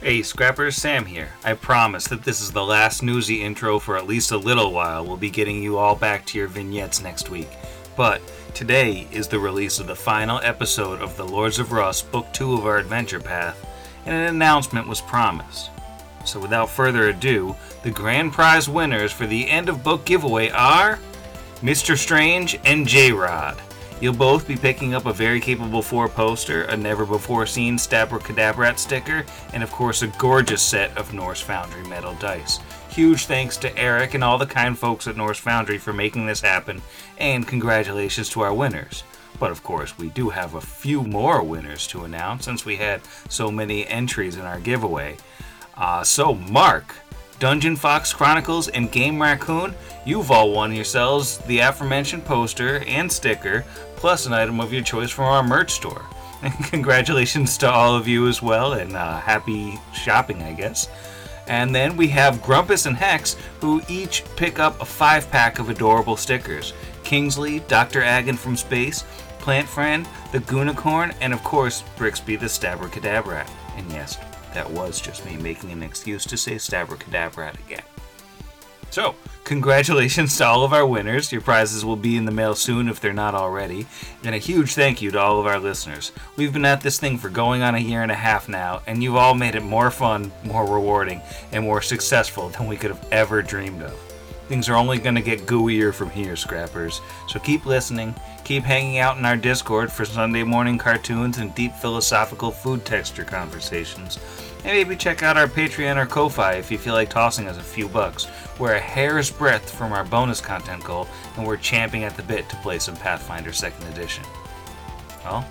Hey, Scrappers, Sam here. I promise that this is the last newsy intro for at least a little while. We'll be getting you all back to your vignettes next week. But today is the release of the final episode of The Lords of Rust, Book 2 of our adventure path, and an announcement was promised. So without further ado, the grand prize winners for the end of book giveaway are Mr. Strange and J Rod. You'll both be picking up a very capable 4 poster, a never before seen stabber Stabra sticker, and of course a gorgeous set of Norse Foundry metal dice. Huge thanks to Eric and all the kind folks at Norse Foundry for making this happen, and congratulations to our winners. But of course, we do have a few more winners to announce since we had so many entries in our giveaway. Uh, so, Mark, Dungeon Fox Chronicles, and Game Raccoon, you've all won yourselves the aforementioned poster and sticker plus an item of your choice from our merch store. And congratulations to all of you as well, and uh, happy shopping, I guess. And then we have Grumpus and Hex, who each pick up a five pack of adorable stickers Kingsley, Dr. Agon from Space, Plant Friend, the Goonicorn, and of course, Brixby the Stabracadabrat. And yes, that was just me making an excuse to say Stabracadabrat again. So, congratulations to all of our winners. Your prizes will be in the mail soon if they're not already. And a huge thank you to all of our listeners. We've been at this thing for going on a year and a half now, and you've all made it more fun, more rewarding, and more successful than we could have ever dreamed of. Things are only going to get gooier from here, Scrappers. So keep listening, keep hanging out in our Discord for Sunday morning cartoons and deep philosophical food texture conversations. And maybe check out our Patreon or Ko-Fi if you feel like tossing us a few bucks. We're a hair's breadth from our bonus content goal, and we're champing at the bit to play some Pathfinder 2nd Edition. Well,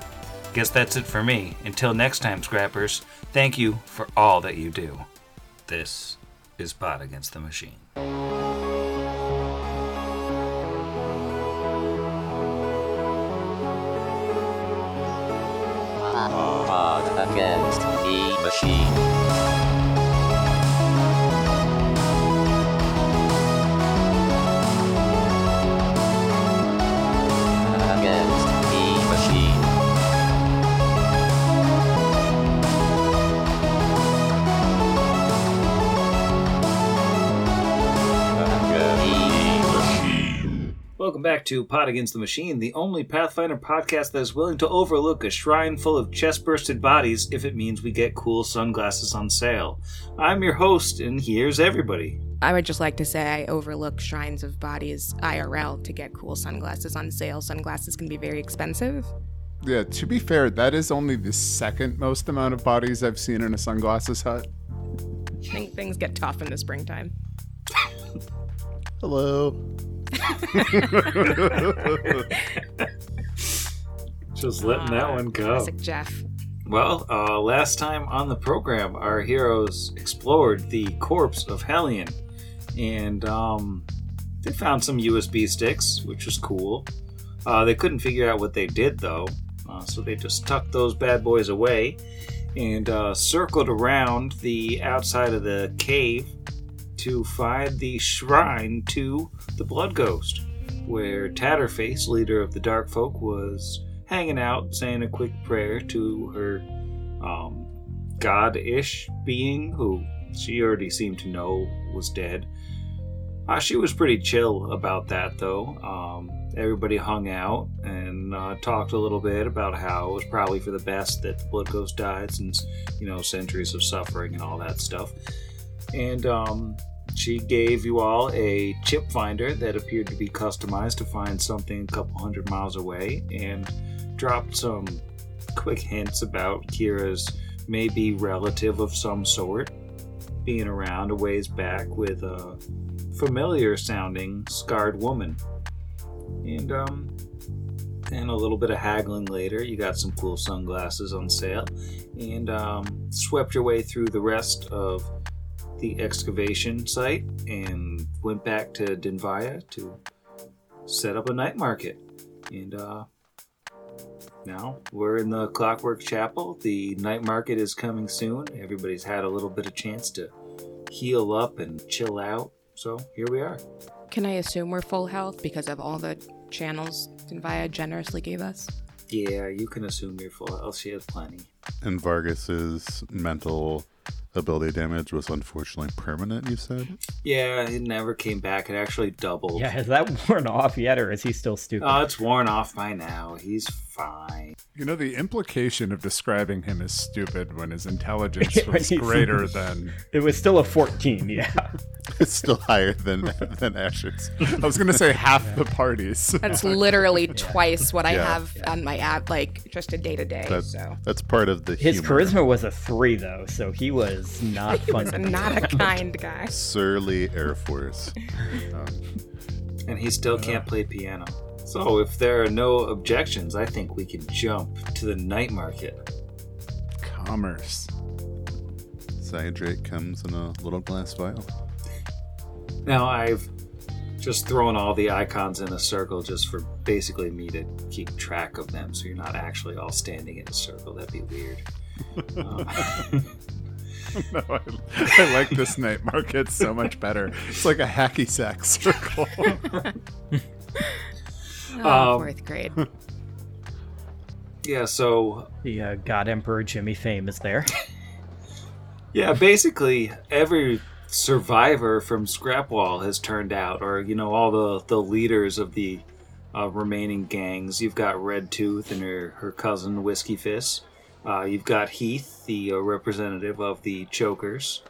guess that's it for me. Until next time, Scrappers, thank you for all that you do. This is Pod Against the Machine. Against Machine. Welcome back to Pod Against the Machine, the only Pathfinder podcast that is willing to overlook a shrine full of chest bursted bodies if it means we get cool sunglasses on sale. I'm your host, and here's everybody. I would just like to say I overlook shrines of bodies IRL to get cool sunglasses on sale. Sunglasses can be very expensive. Yeah, to be fair, that is only the second most amount of bodies I've seen in a sunglasses hut. I think things get tough in the springtime. Hello. Just letting that one go. Classic Jeff. Well, uh, last time on the program, our heroes explored the corpse of Hellion, and um, they found some USB sticks, which was cool. Uh, they couldn't figure out what they did though, uh, so they just tucked those bad boys away and uh, circled around the outside of the cave to find the shrine to the Blood Ghost, where Tatterface, leader of the Dark Folk, was hanging out, saying a quick prayer to her um, god-ish being, who she already seemed to know was dead. Uh, she was pretty chill about that, though. Um, everybody hung out and uh, talked a little bit about how it was probably for the best that the Blood Ghost died, since you know centuries of suffering and all that stuff. And um, she gave you all a chip finder that appeared to be customized to find something a couple hundred miles away, and dropped some quick hints about Kira's maybe relative of some sort being around a ways back with a familiar sounding scarred woman. And um and a little bit of haggling later, you got some cool sunglasses on sale and um, swept your way through the rest of the excavation site and went back to Denvaya to set up a night market. And uh, now we're in the Clockwork Chapel. The night market is coming soon. Everybody's had a little bit of chance to heal up and chill out. So here we are. Can I assume we're full health because of all the channels Denvaya generously gave us? Yeah, you can assume you're full health. She has plenty. And Vargas's mental ability damage was unfortunately permanent, you said? Yeah, it never came back. It actually doubled. Yeah, has that worn off yet, or is he still stupid? Oh, it's worn off by now. He's fine. You know, the implication of describing him as stupid when his intelligence was greater than. it was still a 14, yeah. It's still higher than than Asher's. I was going to say half the parties. That's literally twice what I Yeah. have on my app, like just a day to day. That's So that's part of the His humor. charisma was a 3, though, so he was not he fun was not a kind guy. Surly Air Force. And he still can't play piano. So, if there are no objections, I think we can jump to the night market. Commerce. Cydrate comes in a little glass vial. Now, I've just thrown all the icons in a circle just for basically me to keep track of them so you're not actually all standing in a circle. That'd be weird. Um, No, I, I like this night market so much better. It's like a hacky sack circle. Oh, Um, fourth grade. yeah, so The uh, God Emperor Jimmy Fame is there. Yeah, basically every survivor from Scrapwall has turned out, or you know, all the the leaders of the uh, remaining gangs. You've got Red Tooth and her her cousin Whiskey Fist. Uh, you've got Heath, the uh, representative of the Chokers.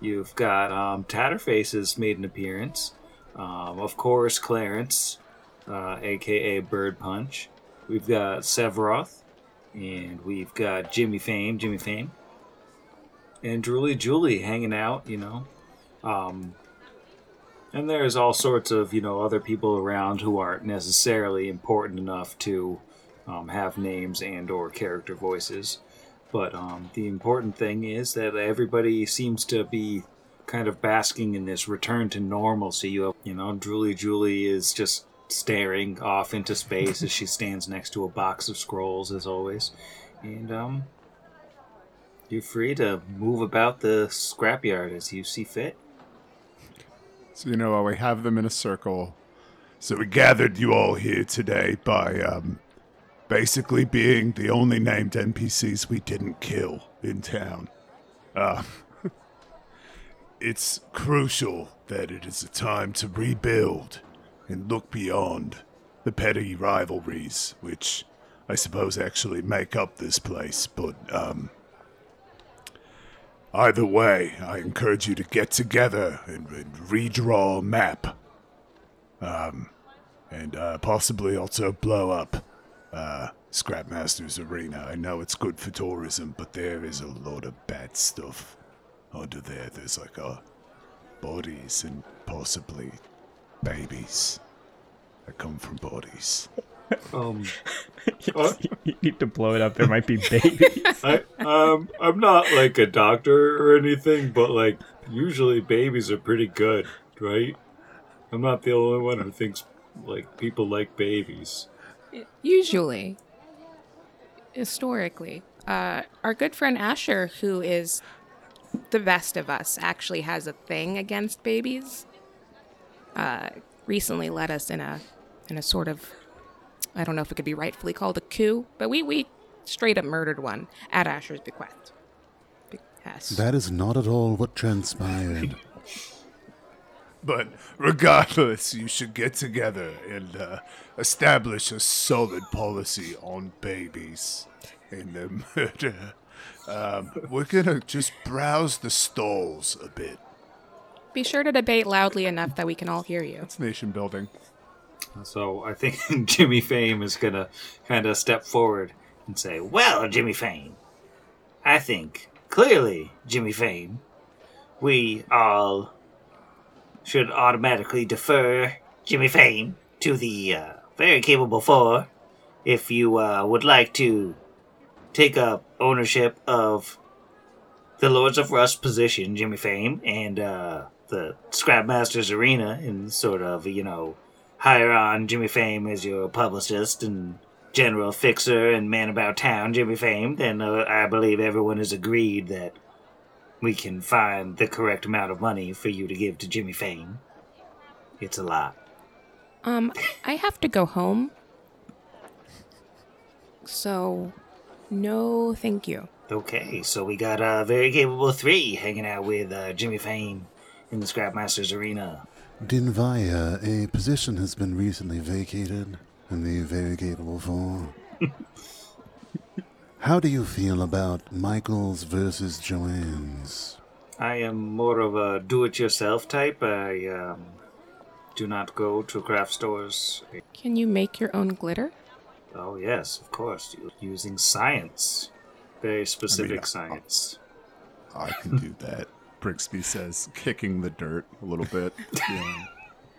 You've got um, Tatterface has made an appearance. Um, of course, Clarence, uh, aka Bird Punch. We've got Sevroth, and we've got Jimmy Fame. Jimmy Fame and Julie Julie hanging out, you know. Um, and there's all sorts of, you know, other people around who aren't necessarily important enough to um, have names and or character voices. But um, the important thing is that everybody seems to be kind of basking in this return to normalcy. You, you know, Julie Julie is just staring off into space as she stands next to a box of scrolls, as always. And um, you're free to move about the scrapyard as you see fit. So, you know, we have them in a circle. So, we gathered you all here today by um, basically being the only named NPCs we didn't kill in town. Uh, it's crucial that it is a time to rebuild and look beyond the petty rivalries, which I suppose actually make up this place, but um, Either way, I encourage you to get together and, and redraw a map. Um, and uh, possibly also blow up uh, Scrapmaster's Arena. I know it's good for tourism, but there is a lot of bad stuff under there. There's like uh, bodies and possibly babies that come from bodies. Um, you need to blow it up. There might be babies. I um, I'm not like a doctor or anything, but like usually babies are pretty good, right? I'm not the only one who thinks like people like babies. Usually, historically, uh, our good friend Asher, who is the best of us, actually has a thing against babies. Uh, recently led us in a in a sort of I don't know if it could be rightfully called a coup, but we we straight up murdered one at Asher's bequest. Behest. That is not at all what transpired. But regardless, you should get together and uh, establish a solid policy on babies and their murder. Um, we're gonna just browse the stalls a bit. Be sure to debate loudly enough that we can all hear you. It's nation building. So I think Jimmy Fame is gonna kind of step forward and say, "Well, Jimmy Fame, I think clearly, Jimmy Fame, we all should automatically defer Jimmy Fame to the uh, very capable four. If you uh, would like to take up ownership of the Lords of Rust position, Jimmy Fame, and uh, the Scrapmasters Arena, and sort of, you know, hire on Jimmy Fame as your publicist and general fixer and man about town, Jimmy Fame, then uh, I believe everyone has agreed that we can find the correct amount of money for you to give to Jimmy Fame. It's a lot. Um, I have to go home. So, no, thank you. Okay, so we got uh, very capable three hanging out with uh, Jimmy Fame in the Scrapmasters arena. Dinvaya, a position has been recently vacated in the very capable four. How do you feel about Michaels versus Joanne's? I am more of a do-it-yourself type. I um, do not go to craft stores. Can you make your own glitter? Oh yes, of course, using science, very specific uh, science. I can do that. Brixby says, kicking the dirt a little bit.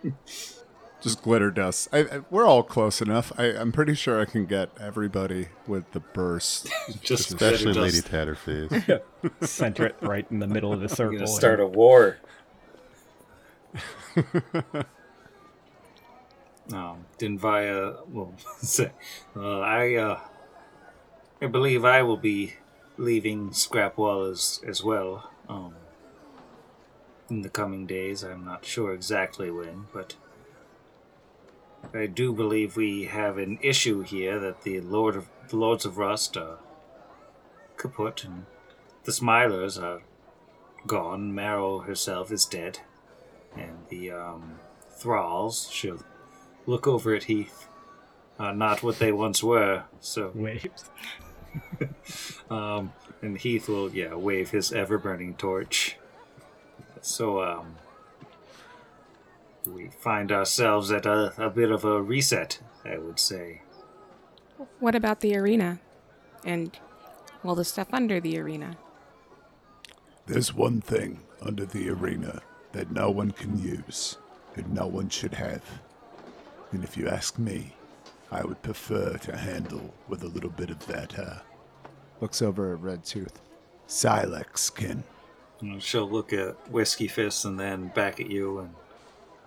Yeah. Just glitter dust. I, I, we're all close enough. I, I'm pretty sure I can get everybody with the burst. Just Especially glitter Lady dust. Tatterface. Center it right in the middle of the circle. gonna start a war. um, Dinvaya will say, uh, "I, uh, I believe I will be leaving Scrapwall as as well. Um, in the coming days, I'm not sure exactly when, but." I do believe we have an issue here that the Lord of the Lords of Rust are kaput and the Smilers are gone. Marrow herself is dead. And the um, thralls, she'll look over at Heath, are not what they once were. So, Waves. um, and Heath will, yeah, wave his ever burning torch. So, um, we find ourselves at a, a bit of a reset, I would say. What about the arena? And, well, the stuff under the arena? There's one thing under the arena that no one can use, and no one should have. And if you ask me, I would prefer to handle with a little bit of that, uh, Looks over at Red Tooth. Silex skin. And she'll look at Whiskey Fist and then back at you, and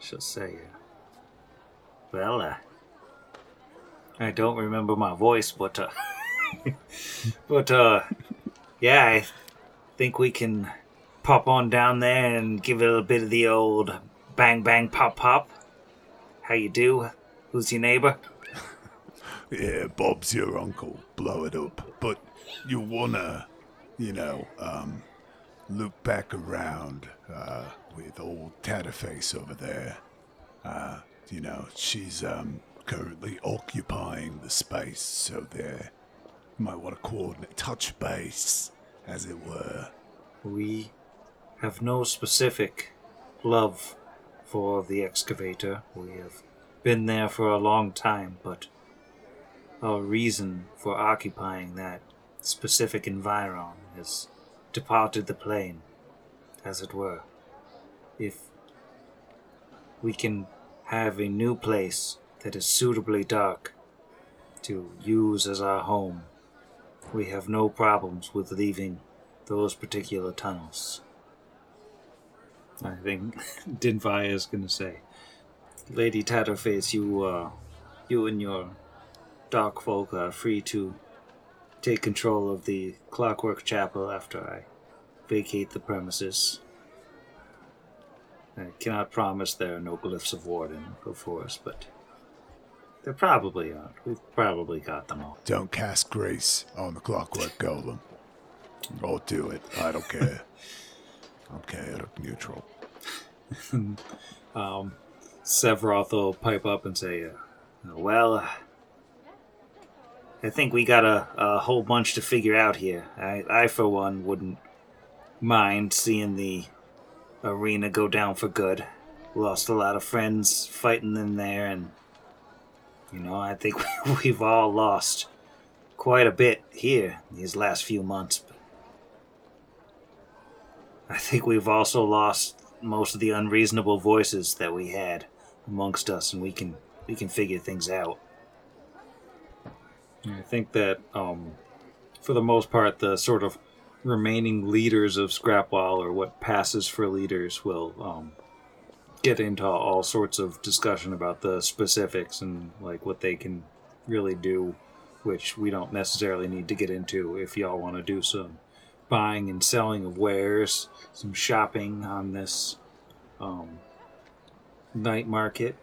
she'll say, uh, "Well, uh, I don't remember my voice, but uh, but uh, yeah, I think we can pop on down there and give it a little bit of the old bang bang pop pop. How you do? Who's your neighbor? Yeah, Bob's your uncle. Blow it up. But you wanna, you know, um, look back around uh, with old Tatterface over there. Uh, you know, she's um, currently occupying the space, so there. Might want to coordinate, touch base, as it were. We have no specific love for the excavator. We have been there for a long time, but our reason for occupying that specific environ has departed the plane, as it were. If we can have a new place that is suitably dark to use as our home, we have no problems with leaving those particular tunnels. I think Dinvaya is going to say, Lady Tatterface, you, uh, you and your dark folk are free to take control of the Clockwork Chapel after I vacate the premises. I cannot promise there are no glyphs of warding before us, but there probably aren't. We've probably got them all. Don't cast grace on the clockwork golem. Or do it. I don't care. I'm chaotic neutral. um, Sevroth will pipe up and say, uh, "Well, uh, I think we got a, a whole bunch to figure out here. I, I, for one, wouldn't mind seeing the arena go down for good. Lost a lot of friends fighting in there, and you know, I think we've all lost quite a bit here these last few months. But I think we've also lost most of the unreasonable voices that we had amongst us, and we can we can figure things out. I think that, um, for the most part, the sort of remaining leaders of Scrapwall, or what passes for leaders, will um, get into all sorts of discussion about the specifics and like what they can really do, which we don't necessarily need to get into if y'all want to do some buying and selling of wares, some shopping on this um, night market,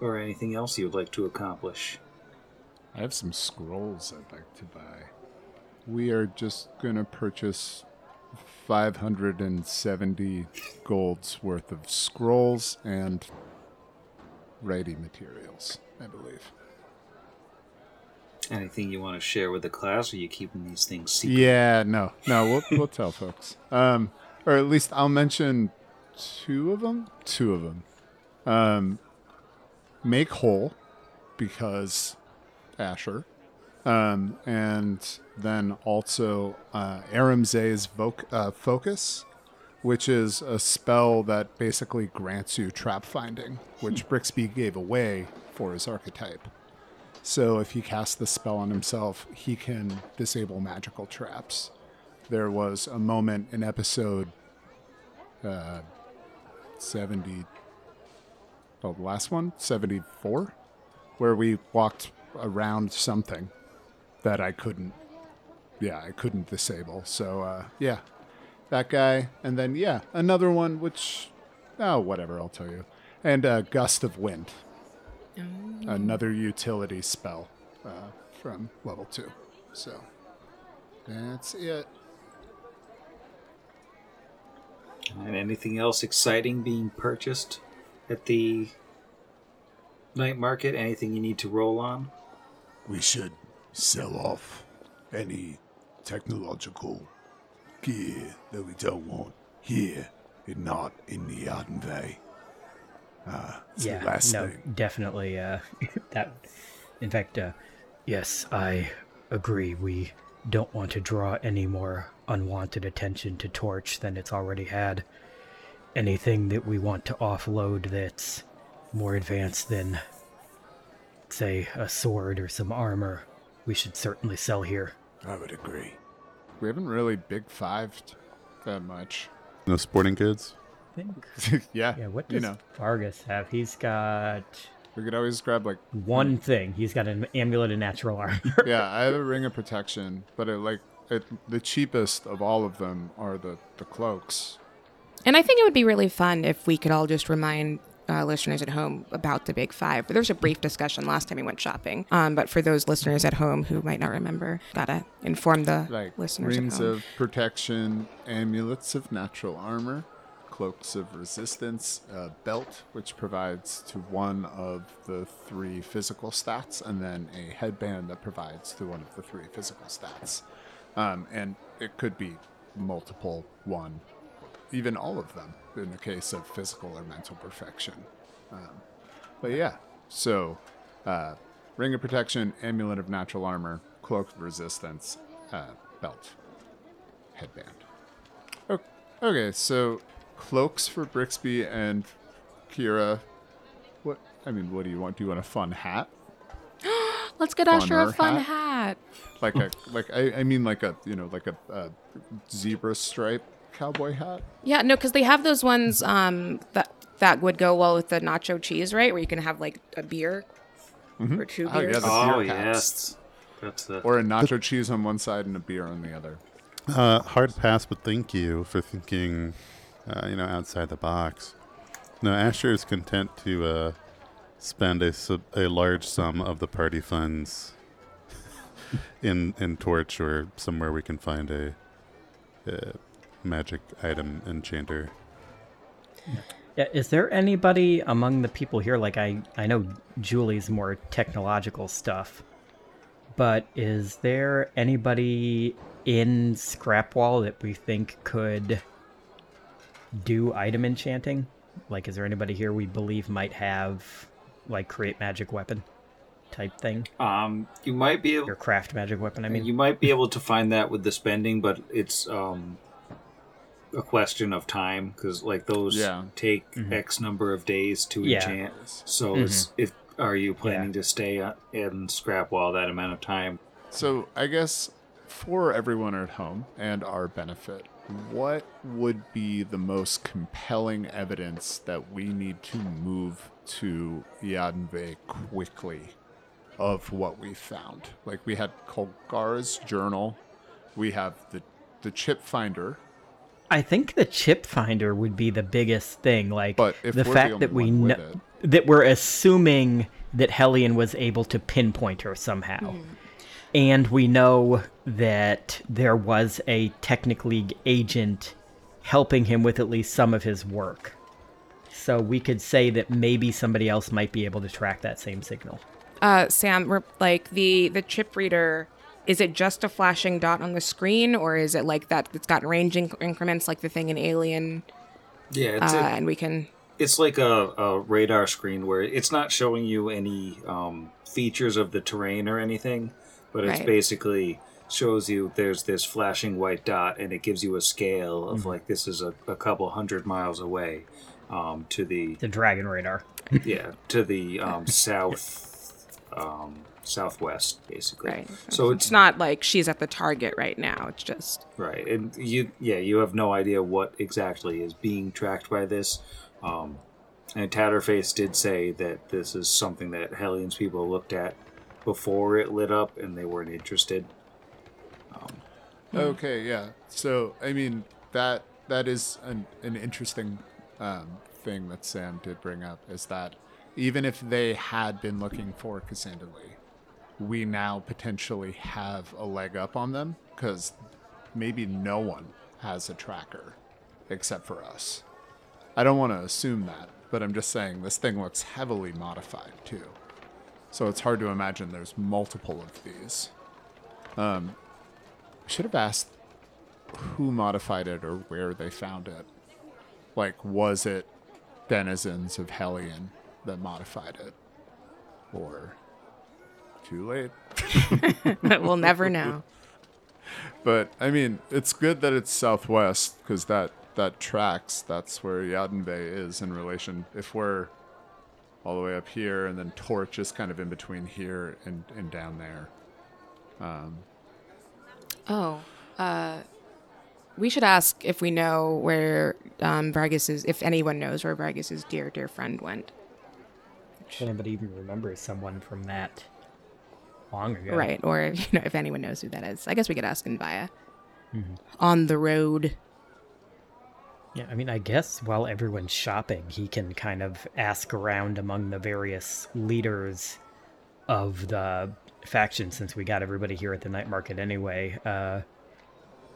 or anything else you would like to accomplish. I have some scrolls I'd like to buy. We are just gonna purchase 570 gold's worth of scrolls and writing materials, I believe. Anything you want to share with the class, or are you keeping these things secret? Yeah, no, no, we'll we'll tell folks. Um, or at least I'll mention two of them. Two of them. Um, make whole because Asher. Um, and then also uh, Aram Zey's voc- uh, focus, which is a spell that basically grants you trap finding, which Brixby gave away for his archetype. So if he casts the spell on himself, he can disable magical traps. There was a moment in episode uh, 70, oh, the last one, 74, where we walked around something that I couldn't, yeah, I couldn't disable. So, uh, yeah, that guy. And then, yeah, another one, which, oh, whatever, I'll tell you. And uh, Gust of Wind another utility spell uh, from level two. So that's it. And anything else exciting being purchased at the night market? Anything you need to roll on? We should sell off any technological gear that we don't want here and not in the Ardenvay. Uh, yeah, no, thing. definitely. Uh, that, in fact, uh, yes, I agree. We don't want to draw any more unwanted attention to Torch than it's already had. Anything that we want to offload that's more advanced than, say, a sword or some armor, we should certainly sell here. I would agree. We haven't really big fived that much. No sporting goods. I think. yeah, Yeah, what you does know, Vargas have? He's got we could always grab like one thing. He's got an amulet of natural armor. yeah, I have a ring of protection, but it like it, the cheapest of all of them are the the cloaks. And I think it would be really fun if we could all just remind uh, listeners at home about the Big Five. There was a brief discussion last time we went shopping, um, but for those listeners at home who might not remember, gotta inform the like listeners rings at home. of protection, amulets of natural armor, cloaks of resistance, a belt which provides to one of the three physical stats, and then a headband that provides to one of the three physical stats. Um, and it could be multiple, one, even all of them in the case of physical or mental perfection. Um, but yeah, so uh, ring of protection, amulet of natural armor, cloak of resistance, uh, belt, headband. Okay, so cloaks for Brixby and Kira. What? I mean, what do you want? Do you want a fun hat? Let's get Asher a fun hat? hat. Like a like I, I mean like a you know like a, a zebra stripe cowboy hat. Yeah, no, because they have those ones um, that that would go well with the nacho cheese, right? Where you can have like a beer or two Oh, yeah, beers. the Oh beer caps. yes, that's the. Or a nacho cheese on one side and a beer on the other. Uh, hard pass, but thank you for thinking, uh, you know, outside the box. No, Asher is content to uh, spend a, sub- a large sum of the party funds in in Torch or somewhere we can find a, a magic item enchanter. Yeah, is there anybody among the people here? Like, I, I know Julie's more technological stuff, but is there anybody in Scrapwall that we think could do item enchanting? Like, is there anybody here we believe might have, like, create magic weapon type thing? Um, you might be able. your craft magic weapon, I mean? you might be able to find that with the spending, but it's um a question of time because like those Yeah. take X number of days to Yeah. enchant. So it's, if are you planning to stay uh, scrap Scrapwall that amount of time? So I guess for everyone at home and our benefit, what would be the most compelling evidence that we need to move to Iadenveigh quickly of what we found? Like we had Kolgar's journal, we have the the chip finder. I think the chip finder would be the biggest thing. Like But if the we're the fact that we one know it- that we're assuming that Hellion was able to pinpoint her somehow, and we know that there was a Technic League agent helping him with at least some of his work. So we could say that maybe somebody else might be able to track that same signal. Uh, Sam, like the the chip reader, is it just a flashing dot on the screen, or is it like that? It's got range inc- increments, like the thing in Alien, Yeah, uh, a- and we can. it's like a, a radar screen where it's not showing you any um, features of the terrain or anything, but it's Right. basically shows you there's this flashing white dot and it gives you a scale of like this is a, a couple hundred miles away um, to the The Dragon Radar. yeah to the um, south um, southwest basically Right. so it's it's not like she's at the target right now. It's just Right, and you, yeah, you have no idea what exactly is being tracked by this. Um, and Tatterface did say that this is something that Hellions people looked at before it lit up, and they weren't interested. Okay, yeah. So I mean that that is an an interesting um, thing that Sam did bring up is that even if they had been looking for Cassandra Lee, we now potentially have a leg up on them because maybe no one has a tracker except for us. I don't want to assume that, but I'm just saying this thing looks heavily modified too. So it's hard to imagine there's multiple of these. Um, should have asked who modified it or where they found it. Like, was it denizens of Hellion that modified it? Or too late? we'll never know. But I mean, it's good that it's southwest because that that tracks. That's where Iadenveigh is in relation. If we're all the way up here, and then Torch is kind of in between here and and down there. Um, Oh, uh, we should ask if we know where um, Vargas's, if anyone knows where Vargas's dear, dear friend went. If anybody even remembers someone from that long ago. Right, or you know, if anyone knows who that is. I guess we could ask Invia. On the road. Yeah, I mean, I guess while everyone's shopping, he can kind of ask around among the various leaders of the faction since we got everybody here at the night market anyway. Uh,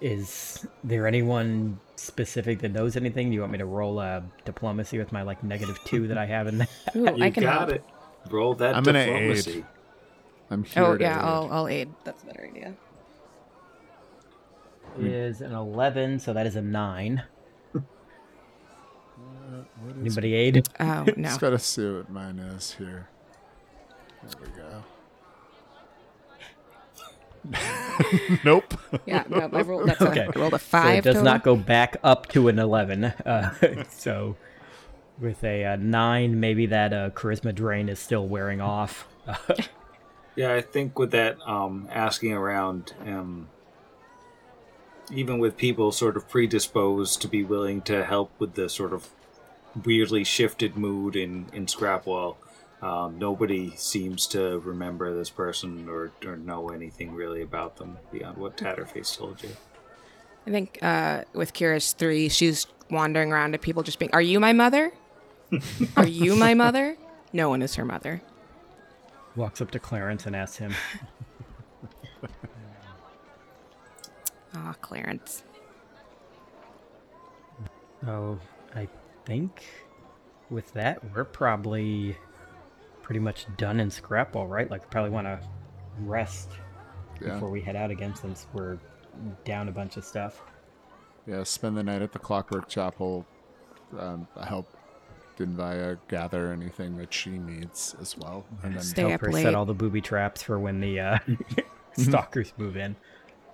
is there anyone specific that knows anything? Do you want me to roll a diplomacy with my like negative two that I have in that? Ooh, You I can got help. it. Roll that I'm gonna diplomacy. Aid. I'm here. Oh to yeah, aid. I'll I'll aid. That's a better idea. Is an eleven, so that is a nine. Anybody aid? Oh no. Just gotta see what mine is here. There we go. nope. Yeah, no, I rolled, that's Okay. a, I rolled a So five. it does total. not go back up to an 11. Uh, so with a, uh 9, maybe that uh, charisma drain is still wearing off. Yeah, I think with that um, asking around, um, even with people sort of predisposed to be willing to help with the sort of weirdly shifted mood in in Scrapwall, um, nobody seems to remember this person or, or know anything really about them beyond what Tatterface told you. I think uh, with Curious three, she's wandering around to people just being, "Are you my mother? Are you my mother? No one is her mother." Walks up to Clarence and asks him, Ah, Clarence. Oh, I think with that, we're probably pretty much done in Scrapwall, right? Like, probably want to rest Yeah. before we head out again since we're down a bunch of stuff. Yeah, spend the night at the Clockwork Chapel. Um, help Dinvaya gather anything that she needs as well, and then Stay Help up her late. set all the booby traps for when the uh, stalkers move in.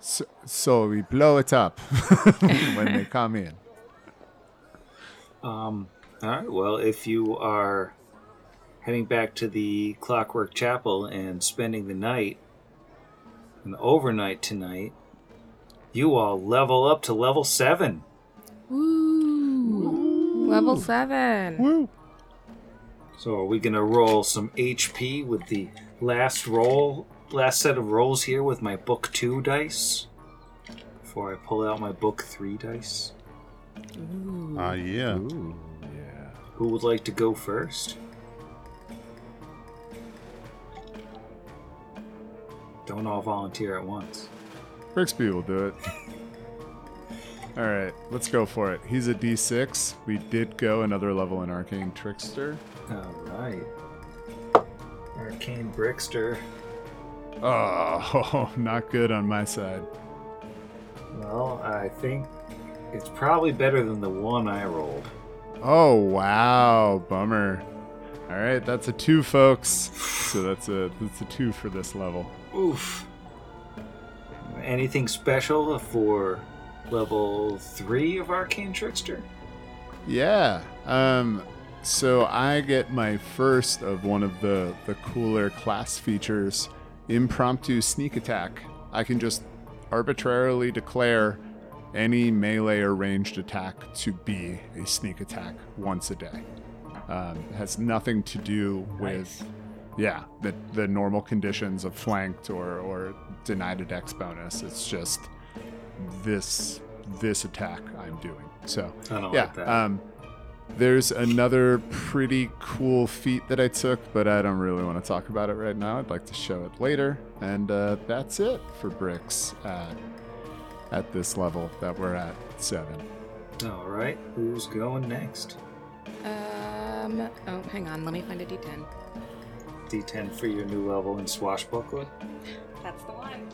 so, so we blow it up when they come in. Um, all right. Well, if you are heading back to the Clockwork Chapel and spending the night, an overnight tonight, you all level up to level seven. Woo! Level seven. So, are we gonna roll some HP with the last roll, last set of rolls here with my book two dice? Before I pull out my book three dice, Ah, yeah. Ooh, yeah. who would like to go first? Don't all volunteer at once. Brixby will do it. All right, let's go for it. He's a D6. We did go another level in Arcane Trickster. All right. Arcane Brickster. Oh, not good on my side. Well, I think it's probably better than the one I rolled. Oh wow, bummer. All right, that's a two, folks. So that's a that's a two for this level. Oof. Anything special for level three of Arcane Trickster? Yeah. Um. So I get my first of one of the the cooler class features, impromptu sneak attack. I can just arbitrarily declare any melee or ranged attack to be a sneak attack once a day. Um, it has nothing to do with, yeah, the the normal conditions of flanked or or denied a dex bonus. It's just this this attack I'm doing. So I don't yeah, like that. um, there's another pretty cool feat that I took, but I don't really want to talk about it right now. I'd like to show it later, and uh, that's it for bricks at at this level that we're at seven. All right, who's going next? Um. Oh, hang on. Let me find a D10. D10 for your new level in Swashbuckler. That's the one.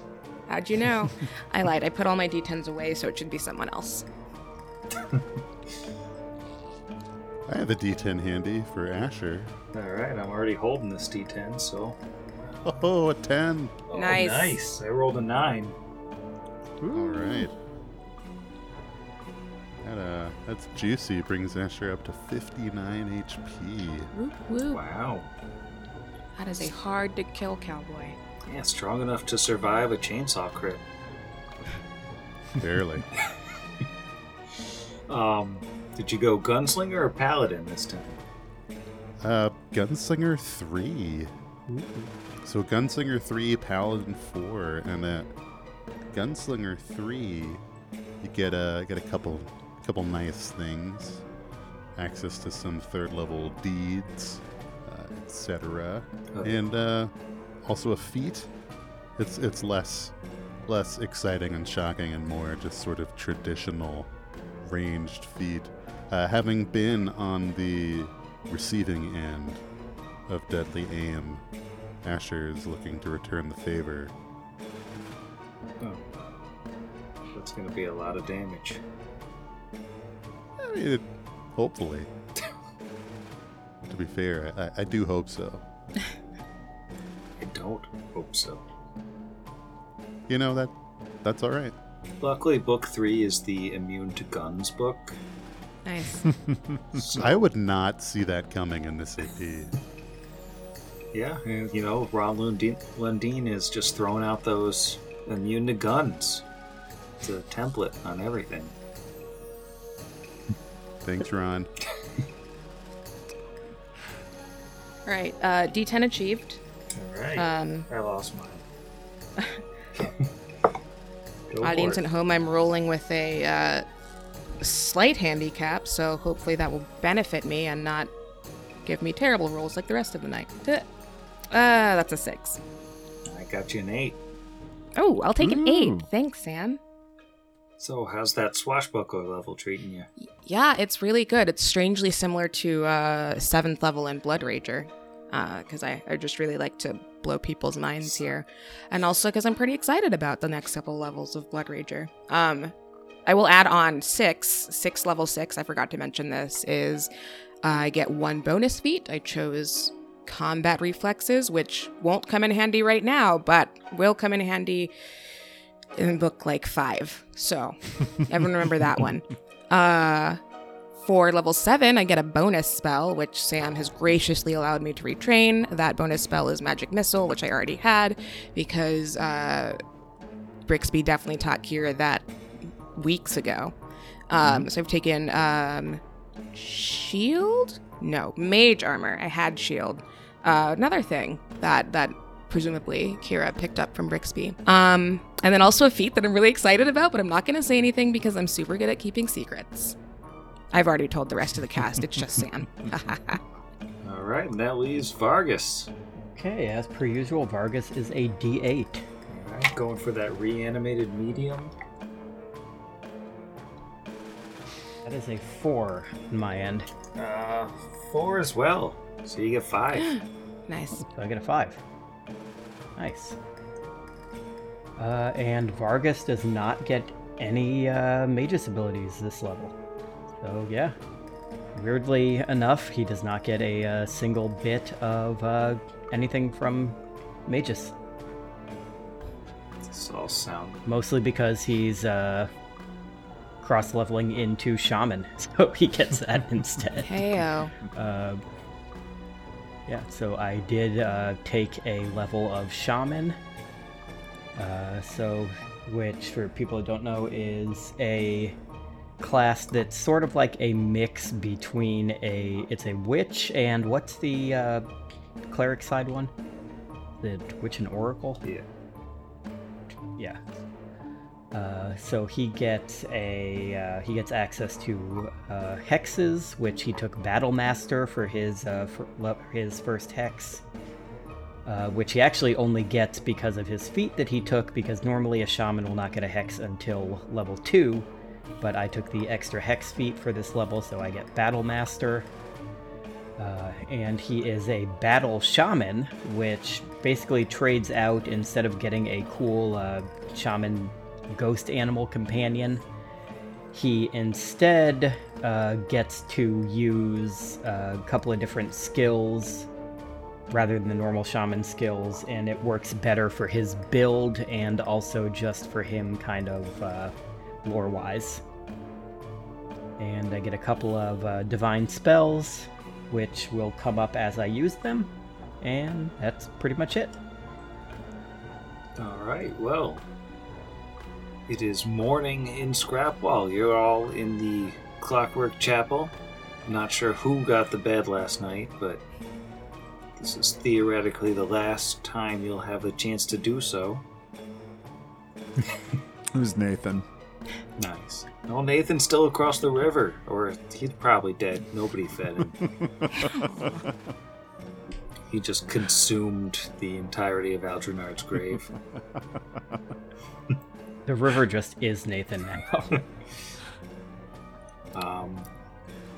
How'd you know? I lied. I put all my D10s away, so it should be someone else. I have a D10 handy for Asher. All right, I'm already holding this D10, so. Oh, a 10. Oh, Nice. nice. I rolled a nine. All right. That, uh, that's juicy. Brings Asher up to 59 HP. Whoop whoop. Wow. That is a hard to kill cowboy. Yeah, strong enough to survive a chainsaw crit. Barely. Um, did you go gunslinger or paladin this time? uh, Gunslinger 3. So Gunslinger 3, Paladin 4, and at Gunslinger 3, you get a get a couple couple nice things. Access to some third level deeds, uh, etc. Okay. And uh, also a feat. It's it's less less exciting and shocking and more just sort of traditional ranged feat. Uh, having been on the receiving end of deadly aim, Asher is looking to return the favor. Oh. That's gonna be a lot of damage. I mean, it, hopefully. to be fair, I, I do hope so. I don't hope so. You know that that's all right. Luckily, book three is the immune to guns book. Nice. So, I would not see that coming in this AP. yeah, and, you know, Ron Lundeen, Lundeen is just throwing out those immune to guns. It's a template on everything. Thanks, Ron. all right. Uh, D10 achieved. All right. Um, I lost mine. Audience at home, I'm rolling with a uh, slight handicap, so hopefully that will benefit me and not give me terrible rolls like the rest of the night. Uh, that's a six. I got you an eight. Oh, I'll take an eight. Thanks, Sam. So, how's that swashbuckler level treating you? Yeah, it's really good. It's strangely similar to uh, seventh level in Blood Rager, because I, I just really like to blow people's minds here, and also because I'm pretty excited about the next couple levels of Blood Rager. Um, I will add on six, six level six. I forgot to mention this is uh, I get one bonus feat. I chose combat reflexes, which won't come in handy right now, but will come in handy in book like five. So everyone remember that one. Uh, for level 7, I get a bonus spell, which Sam has graciously allowed me to retrain. That bonus spell is Magic Missile, which I already had because uh, Brixby definitely taught Kira that weeks ago. Um, So I've taken um, Shield? No, Mage Armor. I had Shield. Uh, another thing that that presumably Kira picked up from Brixby. Um, and then also a feat that I'm really excited about, but I'm not going to say anything because I'm super good at keeping secrets. I've already told the rest of the cast. It's just Sam. All right, and that leaves Vargas. Okay, as per usual, Vargas is a D8. Alright, going for that reanimated medium. That is a four on my end. Uh, four as well. So you get five. Nice. So I get a five. Nice. Uh, and Vargas does not get any uh, Magus abilities this level. So yeah, weirdly enough, he does not get a, uh single bit of uh, anything from Magus. this all sound. Mostly because he's uh, cross leveling into Shaman, so he gets that instead. Heyo. Uh, yeah, so I did uh, take a level of Shaman. Uh, so, which for people who don't know is a class that's sort of like a mix between a it's a witch and what's the uh, cleric side one? The witch and oracle. Yeah. Yeah. Uh, so he gets a uh, he gets access to uh, hexes, which he took Battle Master for his uh, for his first hex, uh, which he actually only gets because of his feat that he took. Because normally a shaman will not get a hex until level two, but I took the extra hex feat for this level, so I get Battle Master. Uh, and he is a battle shaman, which basically trades out instead of getting a cool uh, shaman ghost animal companion. He instead uh, gets to use a couple of different skills rather than the normal shaman skills, and it works better for his build and also just for him, kind of uh, lore wise. And I get a couple of uh, divine spells, which will come up as I use them, and that's pretty much it. Alright, well. It is morning in Scrapwall. You're all in the Clockwork Chapel. Not sure who got the bed last night, but this is theoretically the last time you'll have a chance to do so. Who's Nathan? Nice. Well, Nathan's still across the river, or he's probably dead. Nobody fed him. he just consumed the entirety of Aldrinard's grave. The river just is Nathan now. Um,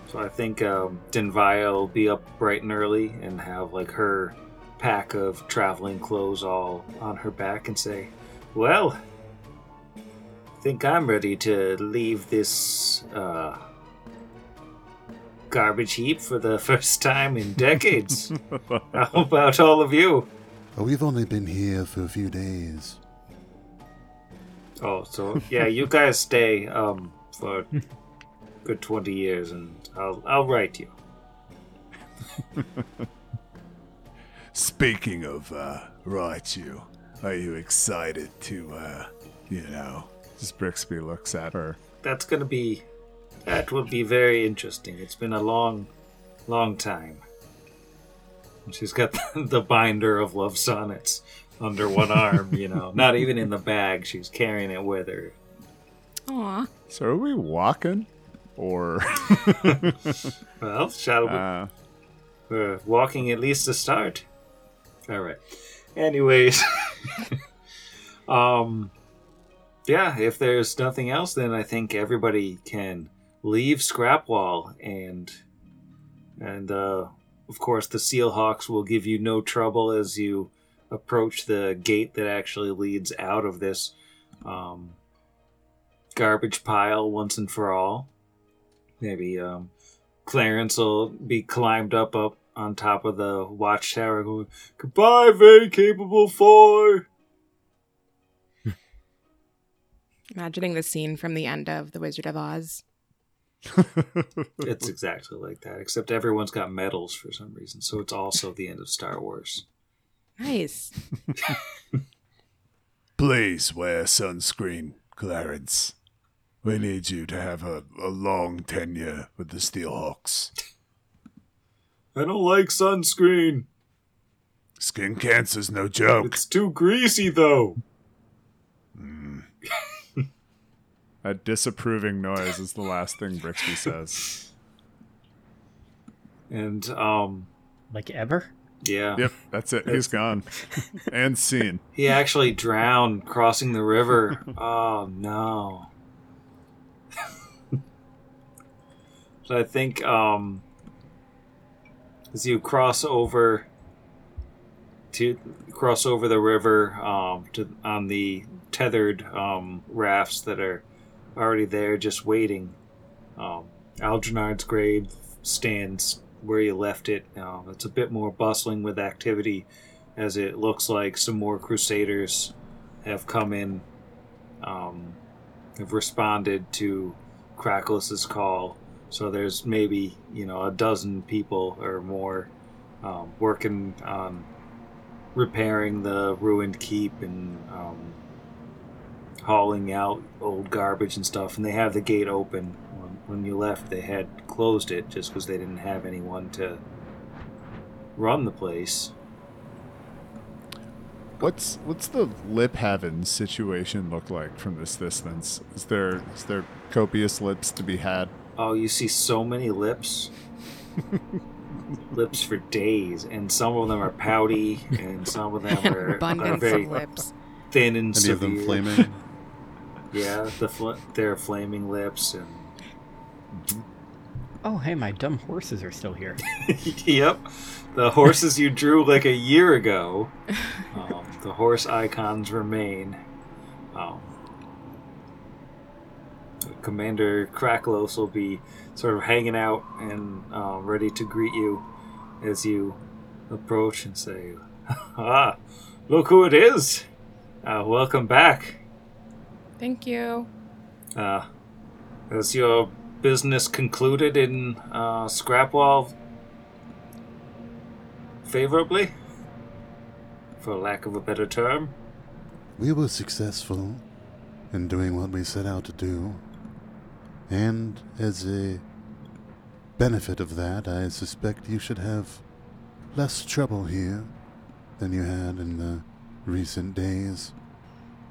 so I think um, Iadenveigh will be up bright and early and have like her pack of traveling clothes all on her back and say, "Well, think I'm ready to leave this uh, garbage heap for the first time in decades. How about all of you?" Oh, we've only been here for a few days. Oh, so yeah, you guys stay um, for good twenty years, and I'll I'll write you. Speaking of uh, you, are you excited to, uh, you know, Just Brixby looks at her. That's gonna be that will be very interesting. It's been a long, long time. She's got the, the binder of love sonnets under one arm, you know, not even in the bag. She's carrying it with her. Aw. So are we walking? Or Well, shall we? uh, We're walking at least to start. All right. Anyways, um, yeah. If there's nothing else, then I think everybody can leave Scrapwall, and and uh, of course the Steelhawks will give you no trouble as you approach the gate that actually leads out of this um, garbage pile once and for all. Maybe um, Clarence will be climbed up up on top of the watchtower going, Goodbye, very capable four. Imagining the scene from the end of The Wizard of Oz. It's exactly like that, except everyone's got medals for some reason, so it's also the end of Star Wars. Nice. please wear sunscreen, Clarence. We need you to have a, a long tenure with the Steelhawks. I don't like sunscreen. Skin cancer's no joke. It's too greasy, though. Hmm. a disapproving noise is the last thing Brixby says. And, um, like ever? Yeah. Yep, that's it. He's gone and seen. He actually drowned crossing the river. oh no. so I think um as you cross over to cross over the river um to on the tethered um rafts that are already there just waiting. Um Algernard's grave stands where you left it. Uh, it's a bit more bustling with activity as it looks like some more crusaders have come in, um, have responded to Crackless's call. So there's maybe you know a dozen people or more um, working on repairing the ruined keep and um, hauling out old garbage and stuff. And they have the gate open. When, when you left, they had closed it just because they didn't have anyone to run the place. What's what's the lip heaven situation look like from this distance? Is there is there copious lips to be had? Oh, you see so many lips. lips for days, and some of them are pouty, and some of them are, are very lips. thin and Any of them flaming? Yeah, the fl- they're flaming lips, and Oh, hey, my dumb horses are still here. yep, the horses you drew like a year ago. Um, the horse icons remain. Um, Commander Kraklos will be sort of hanging out and uh, ready to greet you as you approach and say, "Ah, look who it is! Uh, welcome back. Thank you. Uh, is your business concluded in uh, Scrapwall favorably? For lack of a better term? We were successful in doing what we set out to do. And as a benefit of that, I suspect you should have less trouble here than you had in the recent days.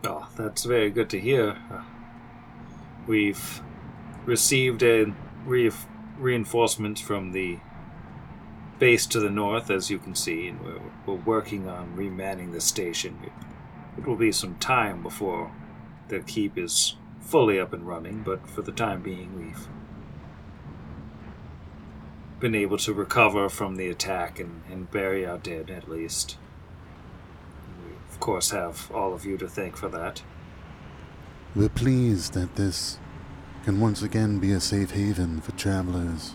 Oh, that's very good to hear. We've received a re- reinforcement from the base to the north, as you can see, and we're, we're working on remanning the station. It, it will be some time before the keep is fully up and running, but for the time being, we've been able to recover from the attack and, and bury our dead, at least. We, of course, have all of you to thank for that. We're pleased that this can once again be a safe haven for travelers.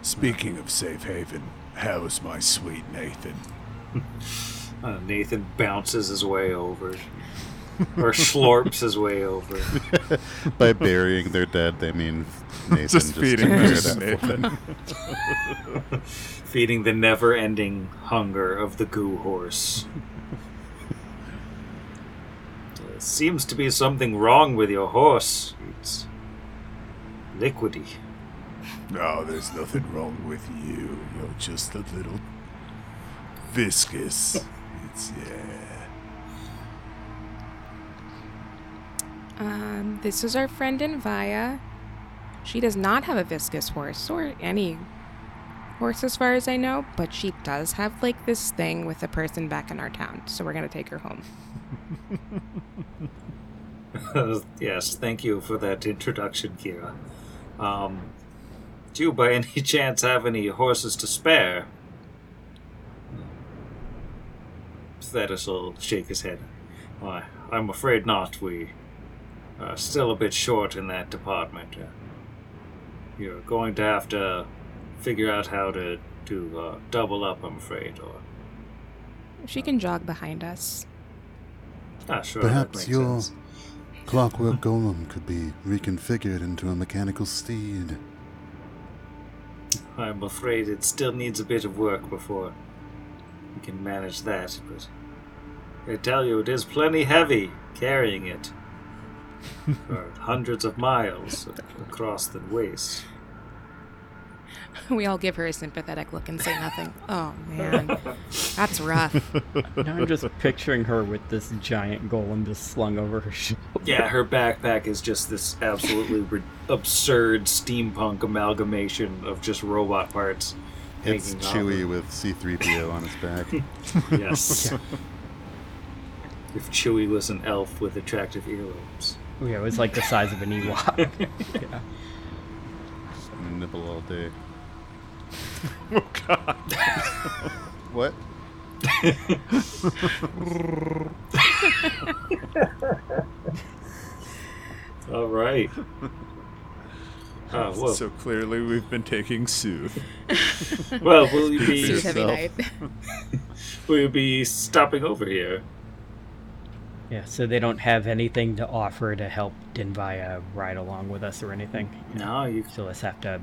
Speaking of safe haven, how's my sweet Nathan? Uh, Nathan bounces his way over, or slorps his way over. By burying their dead, they mean Nathan Just feeding just that Nathan. feeding the never-ending hunger of the goo horse. There seems to be something wrong with your horse. It's liquidy. No, there's nothing wrong with you. You're just a little viscous. It's yeah. Um, this is our friend Invia. She does not have a viscous horse or any horse as far as I know, but she does have like this thing with a person back in our town. So we're gonna take her home. yes, thank you for that introduction, Kira. Um, do you by any chance have any horses to spare? Thetis will shake his head. Why, I'm afraid not. We are still a bit short in that department. Uh, you're going to have to figure out how to, to uh, double up, I'm afraid. Or She can jog behind us. ah, sure, that Perhaps makes your sense. Clockwork golem could be reconfigured into a mechanical steed. I'm afraid it still needs a bit of work before we can manage that, but I tell you, it is plenty heavy carrying it for hundreds of miles across the waste. We all give her a sympathetic look and say nothing. Oh man, that's rough. now I'm just picturing her with this giant golem just slung over her shoulder. Yeah, her backpack is just this absolutely ri- absurd steampunk amalgamation of just robot parts. It's hanging Chewy off with C3PO on his back. of- Yes. if Chewy was an elf with attractive earlobes. Yeah, it was like the size of an Ewok. yeah. Just gonna nibble all day. oh God. what? All right. Uh, well, So clearly, we've been taking soothe. well, will you be Sue's heavy yourself. night. will you be stopping over here? Yeah, so they don't have anything to offer to help Iadenveigh ride along with us or anything. No, you. So let's have to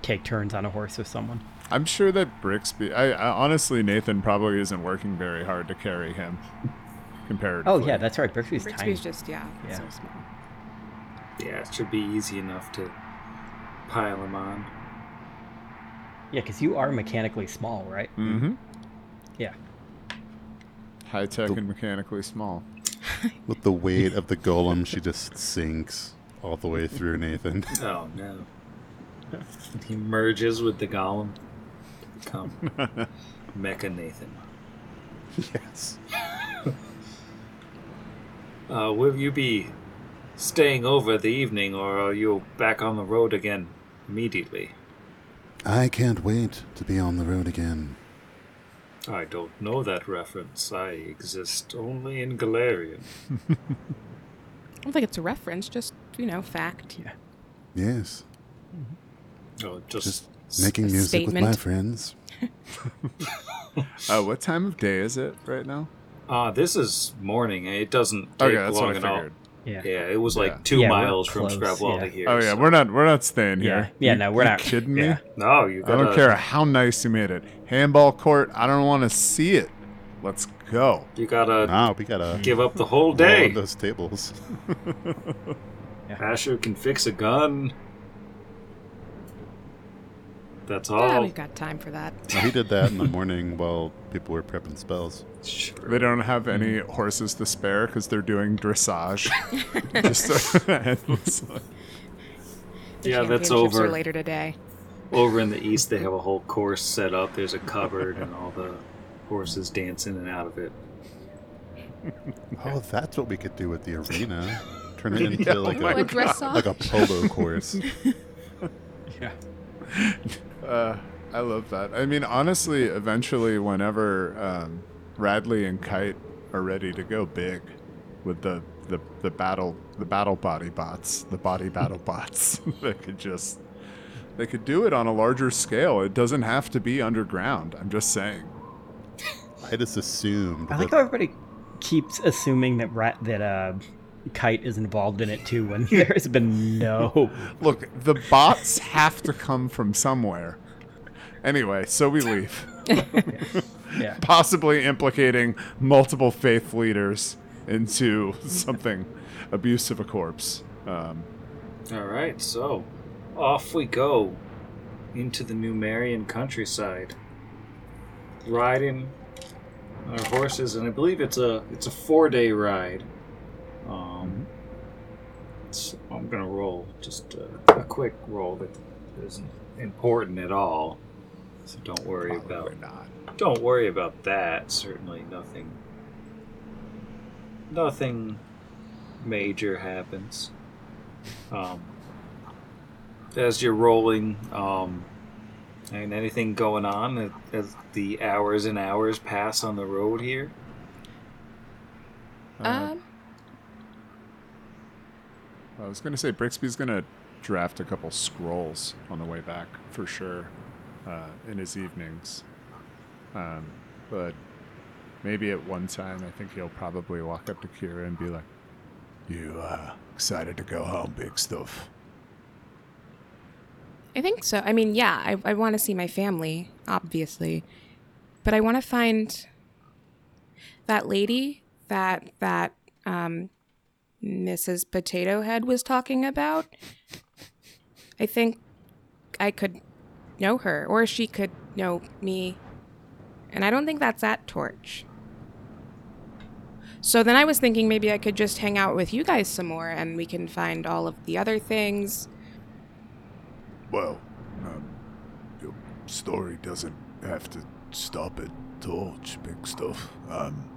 take turns on a horse with someone. I'm sure that Brixby. I, I honestly, Nathan probably isn't working very hard to carry him. Comparatively. Oh yeah, that's right. Brixby's tiny. Brixby's just yeah, Yeah. so small. Yeah, it should be easy enough to pile him on. Yeah, because you are mechanically small, right? Mm-hmm. Yeah. High tech and mechanically small. With the weight of the golem, she just sinks all the way through Nathan. Oh no. he merges with the golem Come. Mecha Nathan. yes. Uh, will you be staying over the evening, or are you back on the road again immediately? I can't wait to be on the road again. I don't know that reference. I exist only in Golarion. I don't think it's a reference, just you know, fact. Yeah. Yes. Oh, just, Just making a music with my friends. Uh, what time of day is it right now? Ah, this is morning. It doesn't take Okay, that's long what I at all. Figured. Yeah. Yeah, it was like Yeah. two Yeah, miles from close, Scrapwall yeah. to here. Oh yeah, so- we're not we're not staying here. Yeah, You- no, we're you not. Kidding me? yeah. No, you I gotta. don't care how nice you made it. Handball court. I don't want to see it. Let's go. You gotta Now we gotta give up the whole roll day. on those tables. Asher can fix a gun. That's Yeah, all. we've got time for that. Now, he did that in the morning while people were prepping spells. Sure. They don't have any horses to spare because they're doing dressage. Just endlessly. Yeah, that's over. Later today. Over in the east, they have a whole course set up. There's a cupboard and all the horses dance in and out of it. Oh, that's what we could do with the arena. Turn it into like Oh, a a dress like a polo course. Yeah. Uh, I love that. I mean, honestly, eventually, whenever um, Radley and Kite are ready to go big with the, the, the battle the battle body bots, the body battle bots, they could just they could do it on a larger scale. It doesn't have to be underground. I'm just saying. I just assumed I like that how everybody keeps assuming that rat that uh, Kite is involved in it too, when there's been no. Look, the bots have to come from somewhere. Anyway, so we leave. Yeah. possibly implicating multiple faith leaders into something abuse of a corpse. Um, All right, so off we go into the Numerian countryside, riding our horses, and I believe it's a it's a four day ride. Um, so I'm gonna roll just a, a quick roll that isn't important at all, so don't worry probably about not. Don't worry about that. Certainly nothing. Nothing major happens. Um, as you're rolling, um, and anything going on as- as the hours and hours pass on the road here. Uh, Um, I was going to say Brixby's going to draft a couple scrolls on the way back for sure uh, in his evenings. Um, but maybe at one time, I think he'll probably walk up to Kira and be like, You uh, excited to go home, big stuff? I think so. I mean, yeah, I, I want to see my family, obviously, but I want to find that lady that that um, Mrs. Potato Head was talking about. I think I could know her, or she could know me, and I don't think that's at Torch. So then I was thinking maybe I could just hang out with you guys some more, and we can find all of the other things. Well, um, you'll story doesn't have to stop at Torch, big stuff. Um,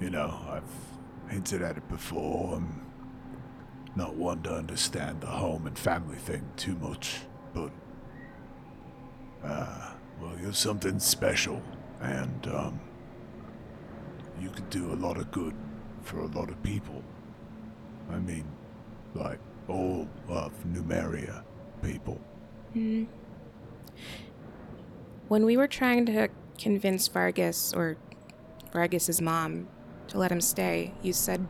you know, I've hinted at it before. I'm not one to understand the home and family thing too much, but uh, well, you're something special, and um, you could do a lot of good for a lot of people. I mean, like all of Numeria people. When we were trying to convince Vargas or Vargas's mom to let him stay, you said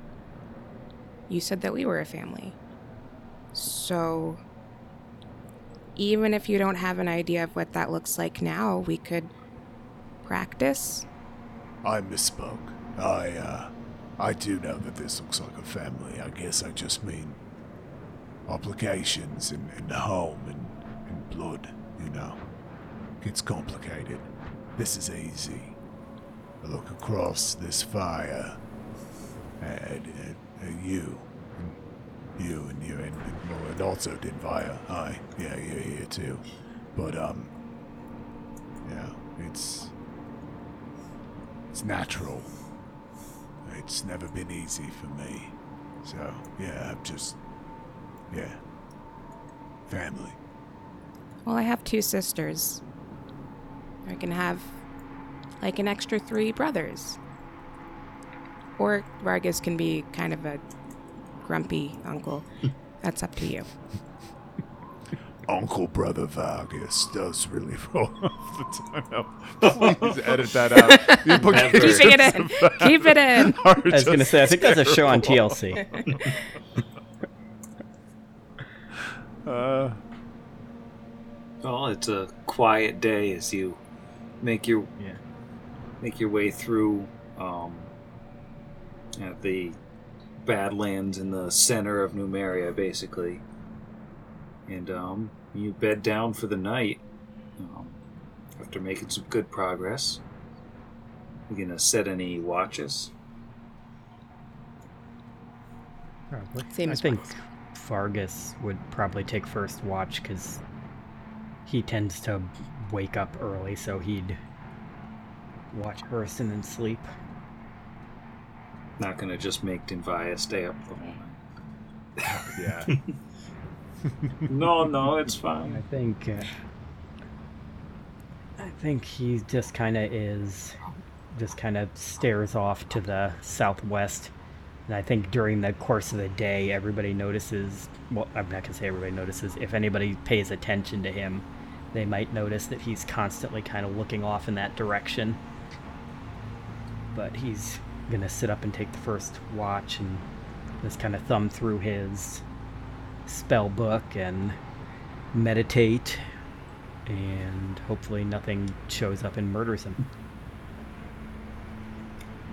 you said that we were a family. So even if you don't have an idea of what that looks like now, we could practice. I misspoke. I, uh, I do know that this looks like a family. I guess I just mean obligations and, and home and, and blood, you know. Gets complicated. This is easy. I look across this fire at, at, at you. You and you and, and, also Iadenveigh. Hi. Yeah, you're here too. But, um, yeah, it's it's natural. It's never been easy for me. So, yeah, I'm just. Yeah. Family. Well, I have two sisters. I can have like an extra three brothers. Or Vargas can be kind of a grumpy uncle. That's up to you. Uncle Brother Vargas does really roll off the tongue. Please edit that out. The implications Keeping it in. of that Keep it in. I was gonna say, I think that's a show on. TLC. Uh, Well, it's a quiet day as you make your Yeah. make your way through um, at the Badlands in the center of Numeria, basically, and um, you bed down for the night um, after making some good progress. You gonna set any watches? Probably. Same I as think Miles. Vargas would probably take first watch because he tends to wake up early, so he'd watch first and then sleep. Not gonna just make Iadenveigh stay up the whole night. yeah. no, no, it's fine. I think. Uh, I think he just kind of is, just kind of stares off to the southwest, and I think during the course of the day, everybody notices. Well, I'm not gonna say everybody notices. If anybody pays attention to him, they might notice that he's constantly kind of looking off in that direction. But he's gonna sit up and take the first watch and just kind of thumb through his spell book and meditate and hopefully nothing shows up and murders him.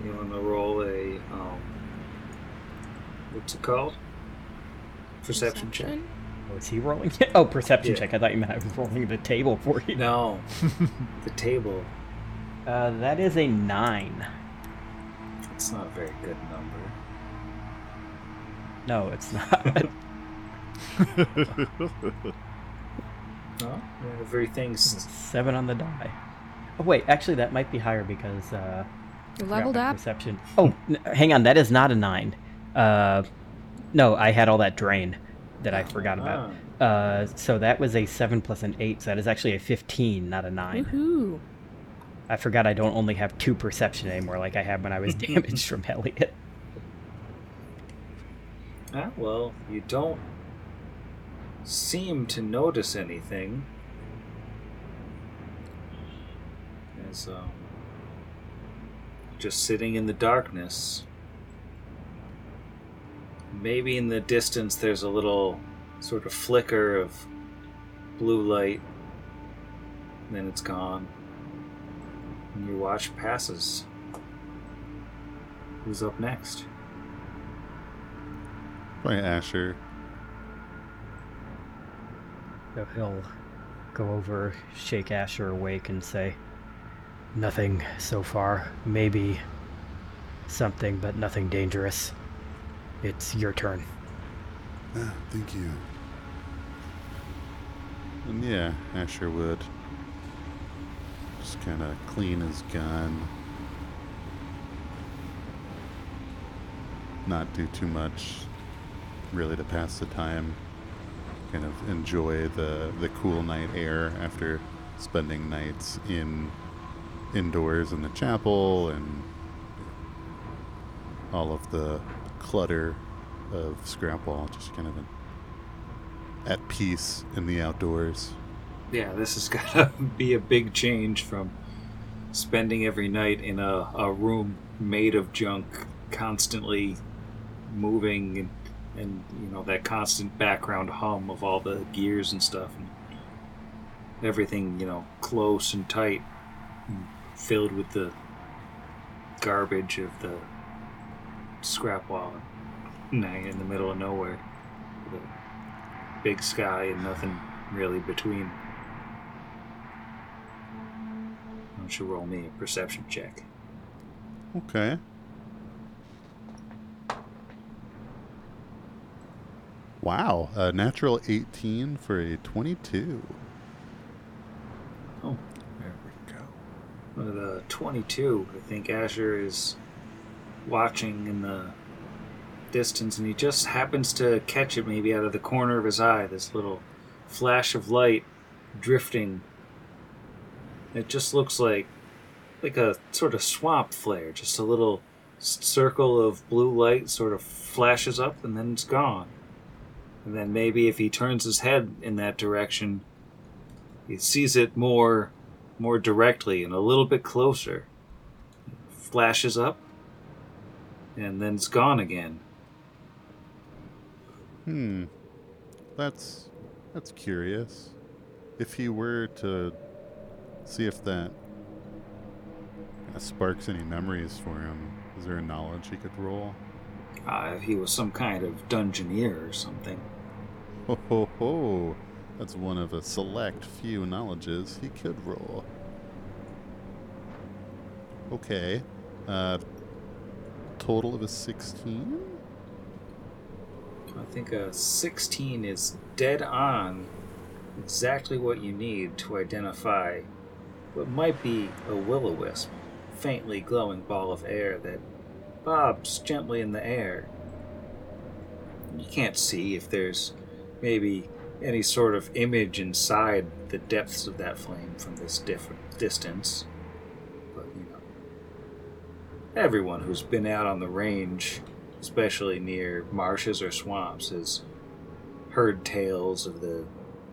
You wanna roll a um, what's it called? Perception, check. Oh, he rolling? oh, perception Yeah. check. I thought you meant I was rolling the table for you. No, the table. Uh, that is a nine. It's not a very good number. No, it's not. No, everything's Seven on the die. Oh, wait, actually, that might be higher because uh, You forgot leveled up. Perception. Oh, n- hang on. That is not a nine. Uh, no, I had all that drain that I forgot about. Uh, so that was a seven plus an eight. So that is actually a fifteen, not a nine. Woohoo. I forgot I don't only have two perception anymore, like I had when I was damaged from Elliot. Ah, well, you don't seem to notice anything. As um, just sitting in the darkness. Maybe in the distance there's a little sort of flicker of blue light. And then it's gone. And your watch passes. Who's up next? By Asher. So he'll go over, shake Asher awake, and say, Nothing so far. Maybe something, but nothing dangerous. It's your turn. Ah, thank you. And yeah, Asher would Just kind of clean his gun. Not do too much, really, to pass the time. Kind of enjoy the the cool night air after spending nights in indoors in the chapel and all of the clutter of Scrapwall, just kind of at peace in the outdoors. Yeah, this has got to be a big change from spending every night in a, a room made of junk, constantly moving, and, and you know that constant background hum of all the gears and stuff, and everything you know close and tight, and filled with the garbage of the scrap wall, in the middle of nowhere, a big sky and nothing really between. Why don't you roll me a perception check? Okay. Wow, a natural 18 for a 22. Oh, There we go. with uh, a 22, I think Asher is watching in the distance and he just happens to catch it maybe out of the corner of his eye, this little flash of light drifting. It just looks like like a sort of swamp flare, just a little circle of blue light sort of flashes up and then it's gone. And then maybe if he turns his head in that direction, he sees it more more directly and a little bit closer. Flashes up, and then it's gone again. Hmm. That's that's curious. If he were to see if that sparks any memories for him, is there a knowledge he could roll? Uh, if he was some kind of dungeoneer or something. Ho ho ho! That's one of a select few knowledges he could roll. Okay. Uh, total of a 16? I think a 16 is dead on exactly what you need to identify what might be a will o wisp, faintly glowing ball of air that bobs gently in the air. You can't see if there's maybe any sort of image inside the depths of that flame from this different distance. But, you know, everyone who's been out on the range, especially near marshes or swamps, has heard tales of the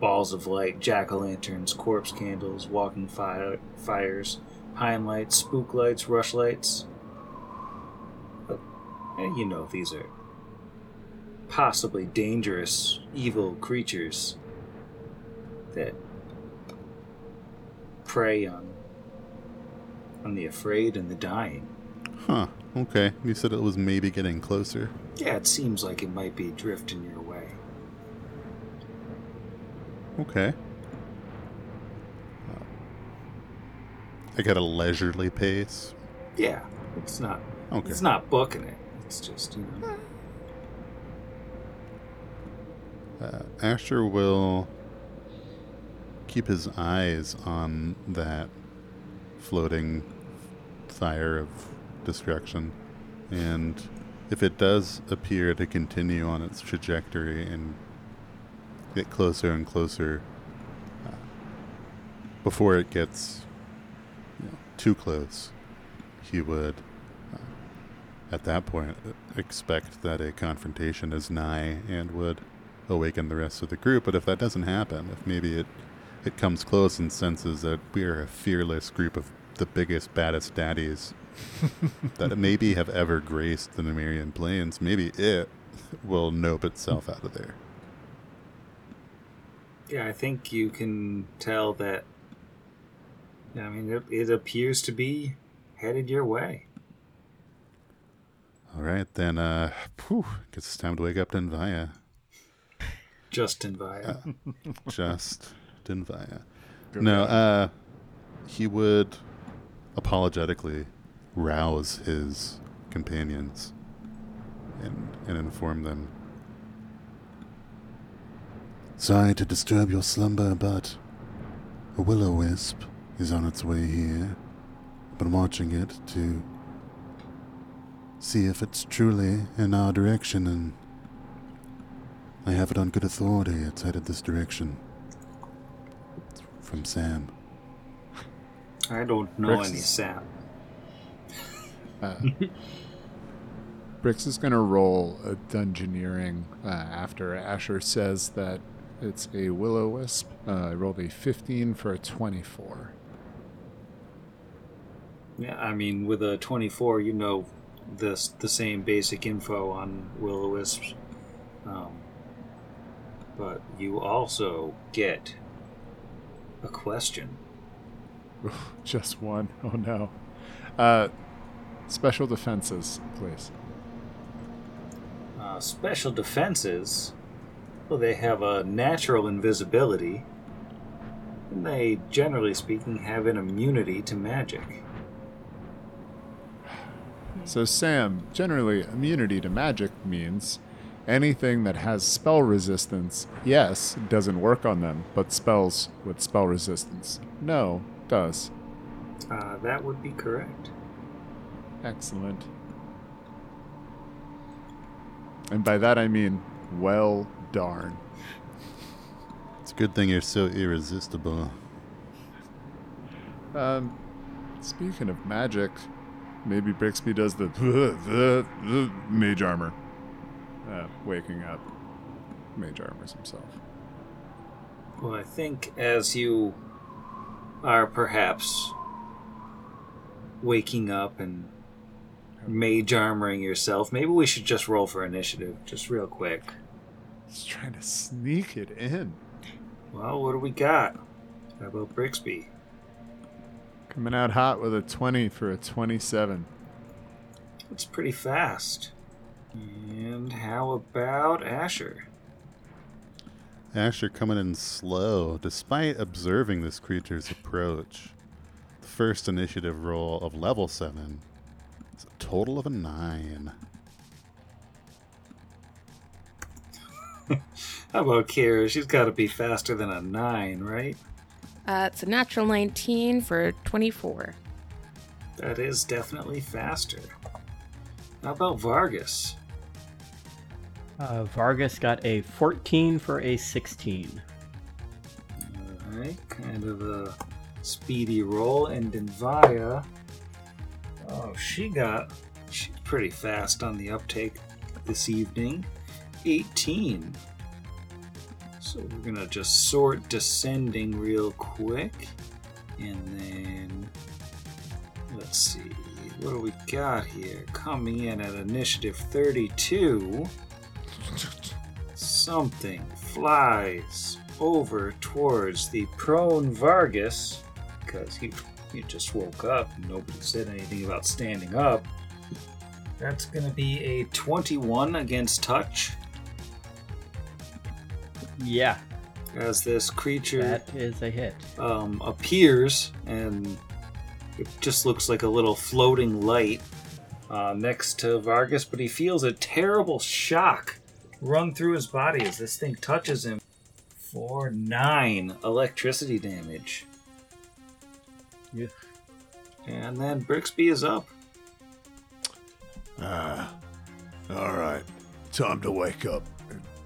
balls of light, jack o' lanterns, corpse candles, walking fire, fires, pine lights, spook lights, rush lights. But, eh, you know, these are possibly dangerous, evil creatures that prey on on the afraid and the dying. Huh. Okay. You said it was maybe getting closer. Yeah, it seems like it might be drifting your way. Okay. Uh, I got a leisurely pace. Yeah, it's not. Okay. It's not booking it. It's just you know. Uh, Asher will keep his eyes on that floating fire of destruction. And if it does appear to continue on its trajectory and get closer and closer uh, before it gets you know, too close, he would, uh, at that point, expect that a confrontation is nigh and would awaken the rest of the group. But if that doesn't happen, if maybe it it comes close and senses that we are a fearless group of the biggest, baddest daddies that maybe have ever graced the Numerian plains, maybe it will nope itself out of there. Yeah, I think you can tell that. I mean, it, it appears to be headed your way. All right, then, uh, whew, guess it's time to wake up Iadenveigh. Justin via. Just Iadenveigh. No, uh, he would apologetically rouse his companions and, and inform them. Sorry to disturb your slumber, but a will o wisp is on its way here. I've been watching it to see if it's truly in our direction, and I have it on good authority. It's headed this direction. It's from Sam. I don't know Rex any is- Sam. Brix is going to roll a dungeoneering uh, after Asher says that it's a will o wisp. Uh, I rolled a 15 for a 24. Yeah, I mean, with a 24, you know this the same basic info on will o wisps. Um, but you also get a question. Just one. Oh no. Uh, special defenses, please. Uh, special defenses, well, they have a natural invisibility, and they, generally speaking, have an immunity to magic. So, Sam, generally, immunity to magic means anything that has spell resistance, yes, doesn't work on them, but spells with spell resistance, no, does. Uh, that would be correct. Excellent. And by that I mean, well darn. It's a good thing you're so irresistible. Um, speaking of magic, maybe Brixby does the, the, the mage armor. Uh, waking up. Mage armors himself. Well, I think as you are perhaps waking up and mage armoring yourself, maybe we should just roll for initiative, just real quick. He's trying to sneak it in. Well, what do we got? How about Brixby? Coming out hot with a 20 for a 27. That's pretty fast. And how about Asher? Asher coming in slow, despite observing this creature's approach. The first initiative roll of level 7 is a total of a 9. How about Kira? She's got to be faster than a 9, right? Uh, it's a natural 19 for 24. That is definitely faster. How about Vargas? Uh, Vargas got a 14 for a 16. Alright, kind of a speedy roll. And Iadenveigh, oh, she got, she's pretty fast on the uptake this evening. 18. So we're gonna just sort descending real quick. And then, let's see, what do we got here? Coming in at initiative 32 something flies over towards the prone Vargas because he, he just woke up nobody said anything about standing up. That's going to be a 21 against touch Yeah, as this creature that is a hit. um, appears and it just looks like a little floating light uh, next to Vargas, but he feels a terrible shock run through his body as this thing touches him for nine electricity damage. Yeah. And then Brixby is up. Ah, all right. Time to wake up.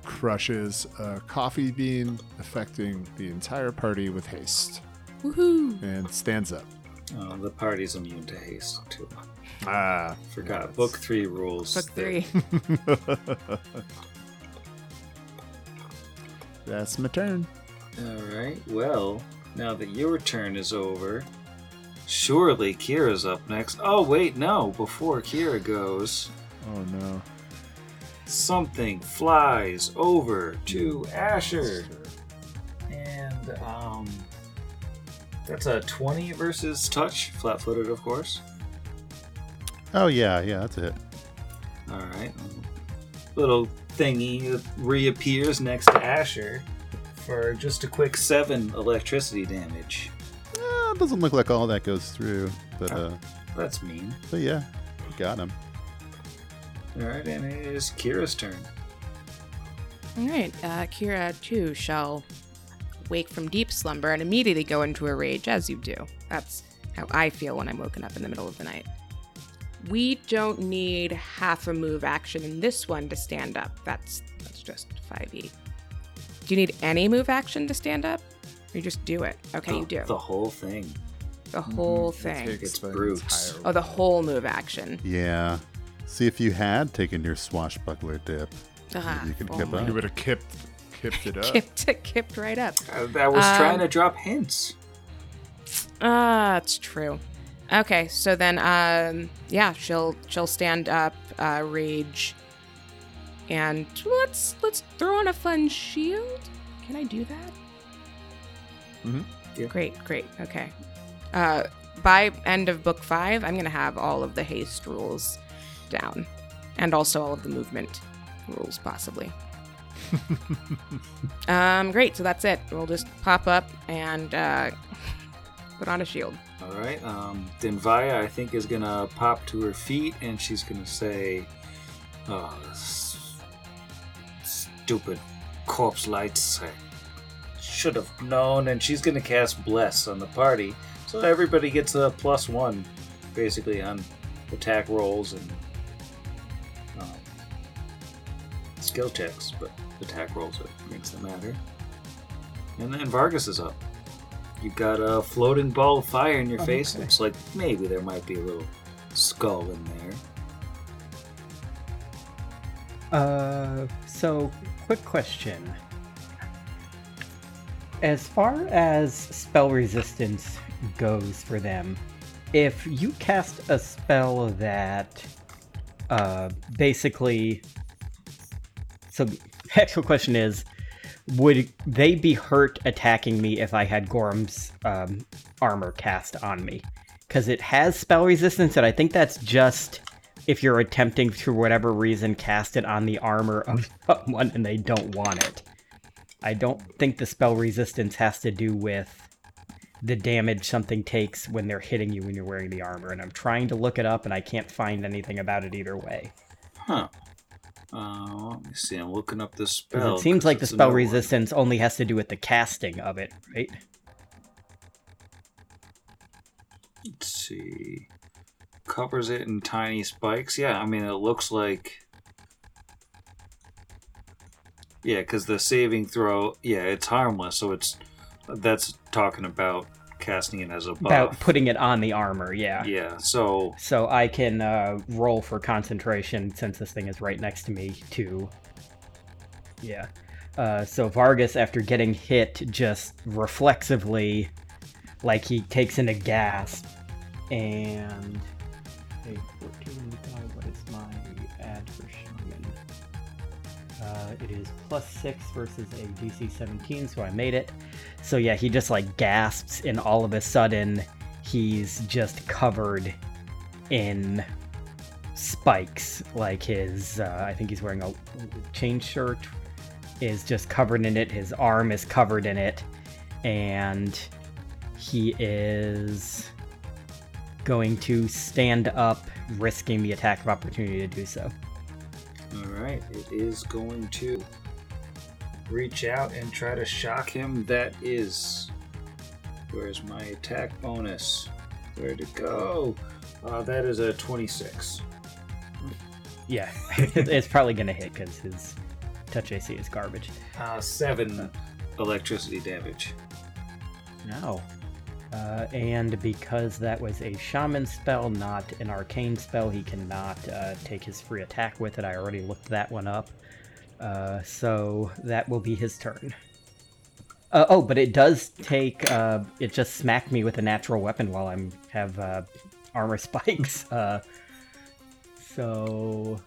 Crushes a coffee bean, affecting the entire party with haste, Woohoo! and stands up. Uh, the party's immune to haste, too. Ah, Forgot. yes. Book three rules. Book that- three. That's my turn. Alright, well, now that your turn is over, surely Kira's up next. Oh, wait, no, before Kira goes, Oh no. Something flies over to Asher. And, um, that's a 20 versus touch, flat footed, of course. Oh, yeah, yeah, that's it. Alright. Little thingy reappears next to Asher for just a quick 7 electricity damage. Uh, doesn't look like all that goes through, but, uh, That's mean. but yeah, got him. Alright, and it is Kira's turn. All right, uh, Kira too shall wake from deep slumber and immediately go into a rage, as you do. That's how I feel when I'm woken up in the middle of the night. We don't need half a move action in this one to stand up. That's that's just 5e. Do you need any move action to stand up? Or you just do it? Okay, the, you do. the whole thing. The whole thing. It's the brutes. Oh, the whole move action. Yeah. See if you had taken your swashbuckler dip. Ah, you could oh kip my- up. You would have kipped, kipped it up. Kipped, it kipped right up. I, I was Um, trying to drop hints. Ah, that's true. Okay, so then, um, yeah, she'll she'll stand up, uh, rage, and let's let's throw on a fun shield. Can I do that? Mm-hmm. Yeah. Great, great. Okay. Uh, by end of book five, I'm gonna have all of the haste rules down, and also all of the movement rules, possibly. um, great. So that's it. We'll just pop up and uh, put on a shield. All right. Um, Dinvaya, I think, is gonna pop to her feet and she's gonna say, "Oh, s- stupid corpse lights! I should have known." And she's gonna cast Bless on the party, so everybody gets a plus one, basically on attack rolls and skill checks, but attack rolls it makes them matter. And then Vargas is up. You've got a floating ball of fire in your face. okay. Looks like maybe there might be a little skull in there. Uh, so quick question. As far as spell resistance goes for them, if you cast a spell that uh, basically. So, the actual question is would they be hurt attacking me if I had Gorum's um, armor cast on me? Because it has spell resistance, and I think that's just if you're attempting for whatever reason cast it on the armor of someone and they don't want it. I don't think the spell resistance has to do with the damage something takes when they're hitting you when you're wearing the armor, and I'm trying to look it up and I can't find anything about it either way. Huh. Uh, let me see. I'm looking up 'Cause spell. it seems like the spell new one. resistance only has to do with the casting of it, right? Let's see. Covers it in tiny spikes. Yeah, I mean, it looks like. Yeah, because the saving throw, yeah, it's harmless. So it's that's talking about casting it as a buff. About putting it on the armor, yeah. Yeah, so So I can uh, roll for concentration since this thing is right next to me too. Yeah. Uh, so Vargas, after getting hit, just reflexively, like he takes in a gasp, and a 14. What is my add for shaman? Uh, it is plus six versus a DC 17, so I made it. So yeah, he just like gasps, and all of a sudden, he's just covered in spikes. Like his, uh, I think he's wearing a chain shirt, is just covered in it. His arm is covered in it, and he is going to stand up, risking the attack of opportunity to do so. all right, it is going to reach out and try to shock him. That is. Where's my attack bonus? Where'd it go? Uh, that is a 26. Yeah, it's probably gonna hit because his touch AC is garbage. Uh, seven electricity damage. No. Uh, and because that was a shaman spell, not an arcane spell, he cannot uh, take his free attack with it. I already looked that one up. Uh, so that will be his turn. Uh, oh, but it does take. Uh, it just smacked me with a natural weapon while I'm have uh, armor spikes. Uh, so.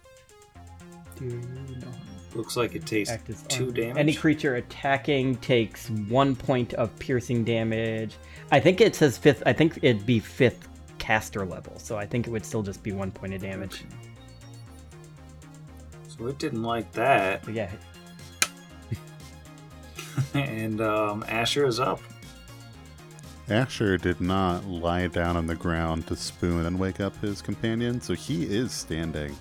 Do you know Looks like it takes two damage. Any creature attacking takes one point of piercing damage. I think it says fifth. I think it'd be fifth caster level, so I think it would still just be one point of damage. So it didn't like that. But yeah, and um, Asher is up. Asher did not lie down on the ground to spoon and wake up his companion, so he is standing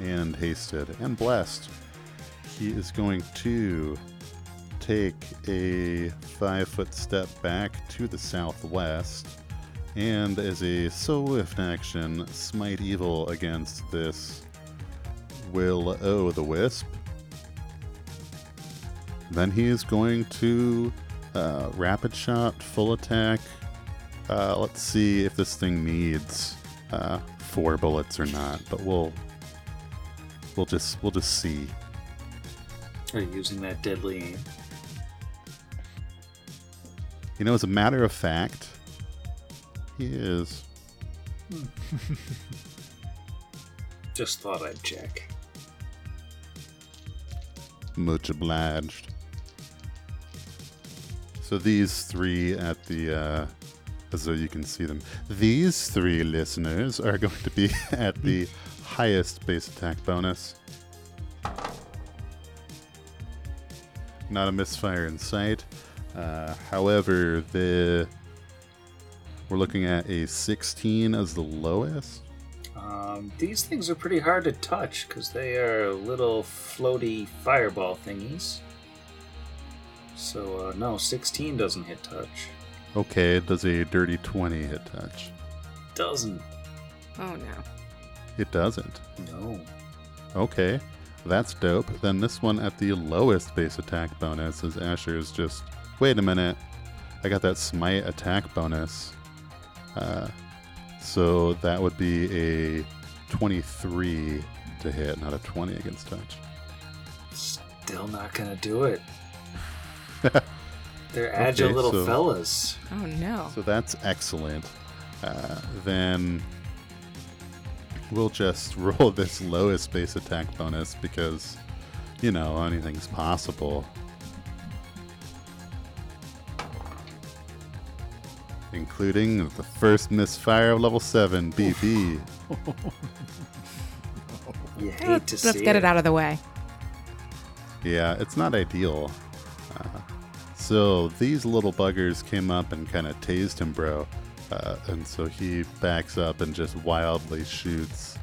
and hasted and blessed. He is going to take a five foot step back to the southwest, and as a swift action, smite evil against this Will O the Wisp. Then he is going to uh, rapid shot, full attack. Uh, let's see if this thing needs uh, four bullets or not, but we'll we'll just we'll just see. Are you using that deadly aim? You know, as a matter of fact, he is. Just thought I'd check. Much obliged. So these three at the, uh, as though you can see them, these three listeners are going to be at the highest base attack bonus. Not a misfire in sight. Uh, however, the we're looking at a 16 as the lowest. Um, these things are pretty hard to touch because they are little floaty fireball thingies. So, uh, no, 16 doesn't hit touch. Okay, does a dirty 20 hit touch? Doesn't. Oh no. It doesn't. No. Okay, that's dope. Then this one at the lowest base attack bonus is Asher's just. Wait a minute. I got that smite attack bonus. Uh, so that would be a 23 to hit, not a 20 against touch. Still not gonna do it. They're agile Okay, little so- fellas. Oh no. So that's excellent. Uh, then we'll just roll this lowest base attack bonus because, you know, anything's possible. Including the first misfire of level 7, BB. You hate Let's, to let's see get it out of the way. Yeah, it's not ideal. Uh, so these little buggers came up and kind of tased him, bro. Uh, and so he backs up and just wildly shoots,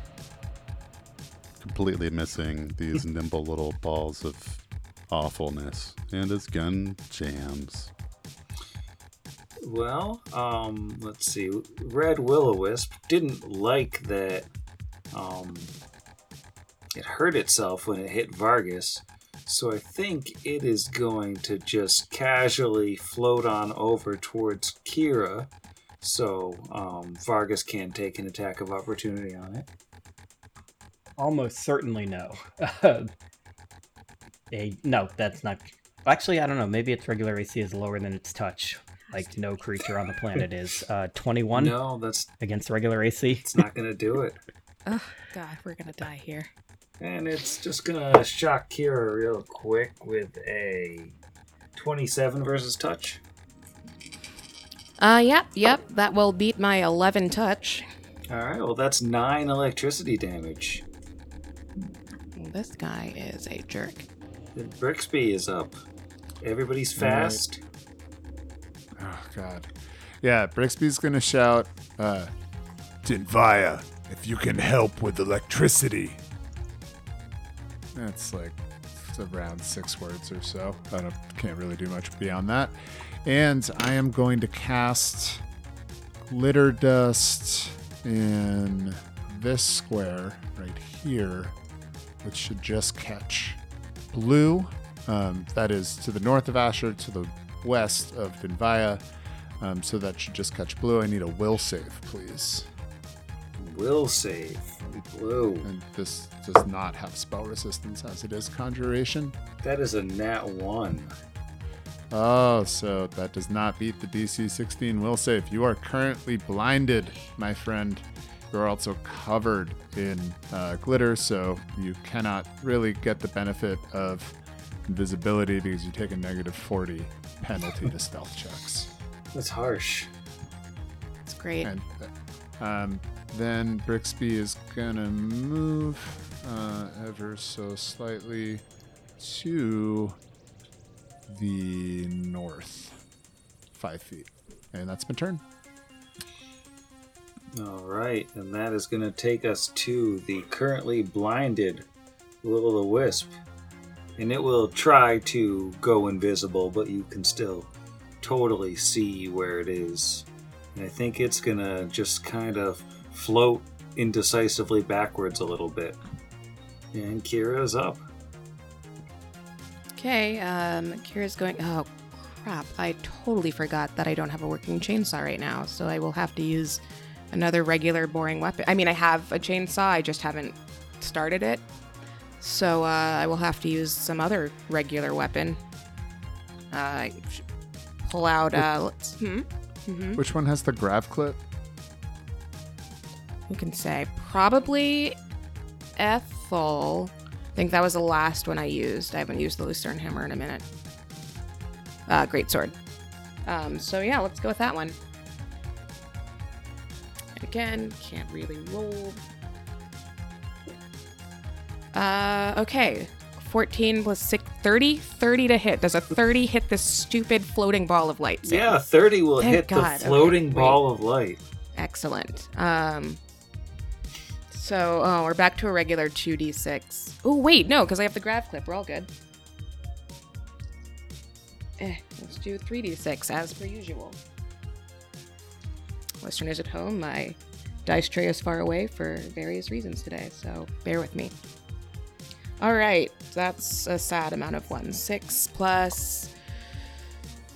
completely missing these nimble little balls of awfulness. And his gun jams. Well, um, let's see. Red Will-O-Wisp didn't like that um, it hurt itself when it hit Vargas, so I think it is going to just casually float on over towards Kira, so um, Vargas can take an attack of opportunity on it. Almost certainly no. a, no, that's not. Actually, I don't know. Maybe its regular AC is lower than its touch. Like no creature on the planet is. Uh, 21 No, that's against regular AC. it's not going to do it. Oh god, we're gonna die here. And it's just gonna shock Kira real quick with a 27 versus touch. Uh, yep, yep. That will beat my 11 touch. Alright, well, that's 9 electricity damage. This guy is a jerk. Then Brixby is up. Everybody's All right. fast. Oh God. Yeah, Brixby's gonna shout. Uh, Dinvaya, if you can help with electricity. that's like around six words or so. I don't can't really do much beyond that. And I am going to cast glitter dust in this square right here, which should just catch blue. Um, that is to the north of Asher, to the west of Dinvaya. Um, so that should just catch blue. I need a will save, please. Will save. Blue. And this does not have spell resistance as it is conjuration. That is a nat 1. Oh, so that does not beat the DC 16 will save. You are currently blinded, my friend. You're also covered in uh, glitter, so you cannot really get the benefit of invisibility because you take a negative 40 penalty to stealth checks. That's harsh. That's great. And uh, um, then Brixby is gonna move uh, ever so slightly to the north, five feet, and that's my turn. Alright, and that is going to take us to the currently blinded Will o' the Wisp. And it will try to go invisible, but you can still totally see where it is. And I think it's gonna just kind of float indecisively backwards a little bit. And Kira's up. Okay, um, Kira's going. Oh, crap. I totally forgot that I don't have a working chainsaw right now, so I will have to use another regular boring weapon. I mean, I have a chainsaw, I just haven't started it. So uh, I will have to use some other regular weapon. Uh, pull out. Uh, let's, hmm? Which one has the grav clip? Who can say? Probably Ethel. I think that was the last one I used. I haven't used the Lucerne Hammer in a minute. Uh, great sword. Um, so yeah, let's go with that one. And again, can't really roll. Uh, okay. 14 plus 6, 30? 30 to hit. Does a 30 hit this stupid floating ball of light? Sam? Yeah, 30 will Thank hit God. the floating wait. ball of light. Excellent. Um, so, oh, we're back to a regular 2d6. Oh, wait, no, because I have the grav clip. We're all good. Eh, let's do 3d6 as per usual. Westerners at home, my dice tray is far away for various reasons today, so bear with me. All right, that's a sad amount of ones. 6 plus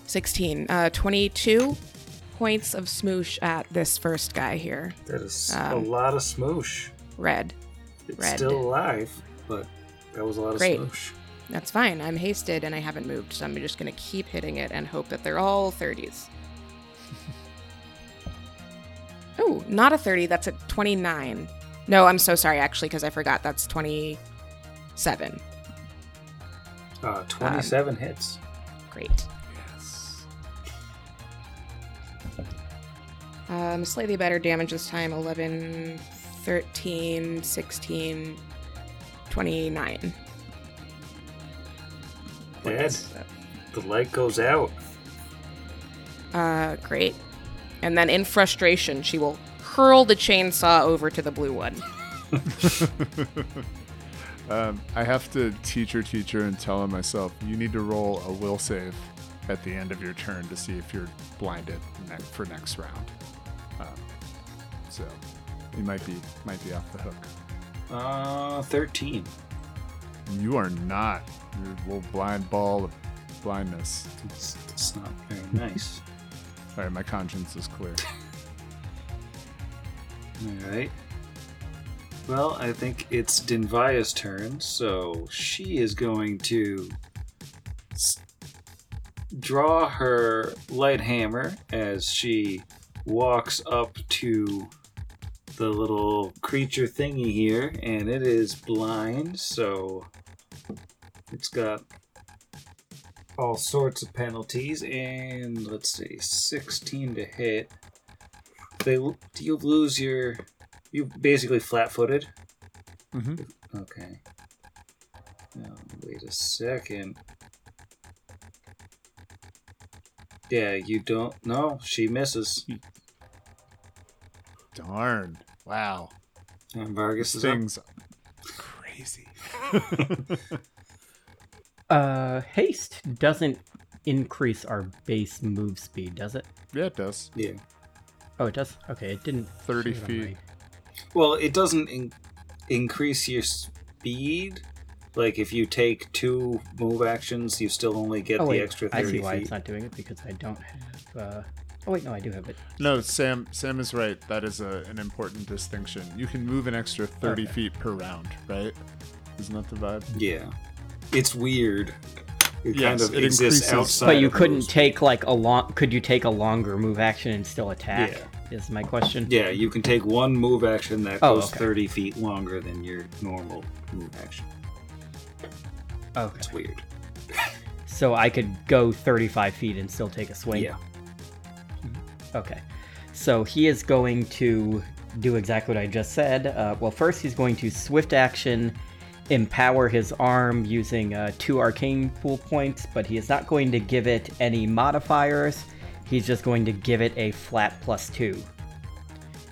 16. Uh, 22 points of smoosh at this first guy here. That is Um, a lot of smoosh. Red. It's red. still alive, but that was a lot of Great. smoosh. That's fine. I'm hasted and I haven't moved, so I'm just going to keep hitting it and hope that they're all 30s. oh, not a 30. That's a 29. No, I'm so sorry, actually, because I forgot. That's 27. Uh, 27 hits. Great. Um, slightly better damage this time 11, 13, 16, 29. Dead. The light goes out. Uh, great. And then in frustration, she will hurl the chainsaw over to the blue one. Um, I have to teacher teacher and tell him myself, you need to roll a will save at the end of your turn to see if you're blinded ne- for next round. Um, so you might be might be off the hook. Uh, 13. You are not. You're a little blind ball of blindness. It's, it's not very nice. All right, my conscience is clear. Alright. Well, I think it's Dinvaya's turn, so she is going to s- draw her light hammer as she walks up to the little creature thingy here, and it is blind, so it's got all sorts of penalties, and let's see, 16 to hit. They you lose your you basically flat-footed? Mhm. Okay. Now, wait a second. Yeah, you don't. No, she misses. Darn! Wow, And Vargas this is up. crazy. Uh, haste doesn't increase our base move speed, does it? Yeah, it does. Yeah. Oh, it does. Okay, it didn't. 30 show it on feet. my- Well, it doesn't in- increase your speed. Like if you take two move actions, you still only get Oh the wait, extra I see why feet. it's not doing it because I don't have. Uh... Oh wait, no, I do have it. No, Sam. Sam is right. That is a, an important distinction. You can move an extra 30 Okay. feet per round, right? Isn't that the vibe? Yeah, it's weird. It kind of it exists increases- outside. But you of couldn't those. take like a long. Could you take a longer move action and still attack? Yeah. Is my question. Yeah, you can take one move action that Oh, goes okay. 30 feet longer than your normal move action. Okay. That's weird. So I could go 35 feet and still take a swing. Yeah. Okay. So he is going to do exactly what I just said. Uh, well, first he's going to swift action empower his arm using uh, two arcane pool points, but he is not going to give it any modifiers. He's just going to give it a flat plus two.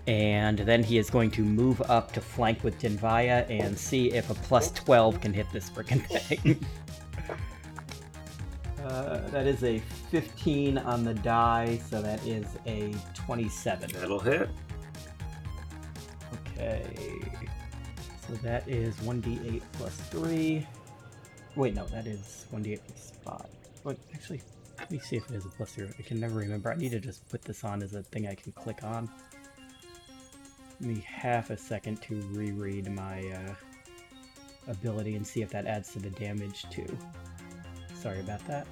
And then he is going to move up to flank with Dinvaya and see if a plus 12 can hit this frickin' thing. Uh, that is a 15 on the die, so that is a 27. That'll hit. Okay. So that is 1d8 plus 3. Wait, no, that is 1d8 plus 5. Wait, actually, let me see if it has a plus 0. I can never remember. I need to just put this on as a thing I can click on. Give me half a second to reread my uh, ability and see if that adds to the damage too. Sorry about that.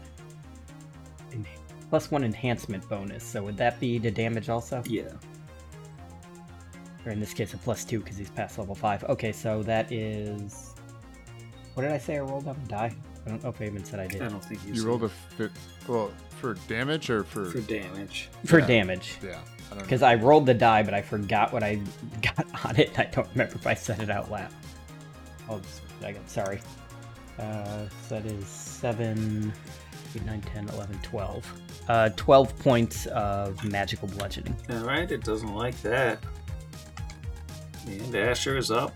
En- plus one enhancement bonus. So would that be to damage also? Yeah. Or in this case, a plus two because he's past level five. Okay, so that is. What did I say I rolled up? die? I don't know if I even said I did. I don't think you, You rolled a fit. Well, for damage or for? for damage. For yeah. damage. yeah. I don't know. Because I rolled the die, but I forgot what I got on it. I don't remember if I said it out loud. Oh, just a second. Sorry. Uh, so that is 7, 8, 9, 10, 11, 12. Uh, 12 points of magical bludgeoning. All right, it doesn't like that. And Asher is up.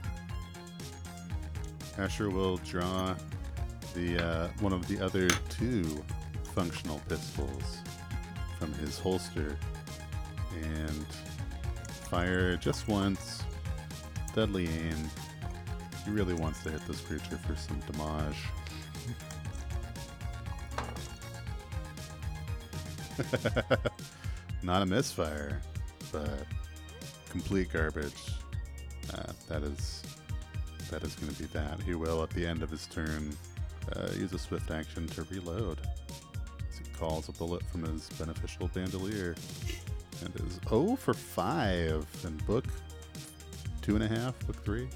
Asher will draw the uh, one of the other two functional pistols from his holster and fire just once. Deadly aim. He really wants to hit this creature for some damage. Not a misfire, but complete garbage. Uh, that is that is going to be that. He will, at the end of his turn, uh, use a swift action to reload. As he calls a bullet from his beneficial bandolier. And is 0 for 5 in book 2.5, book 3.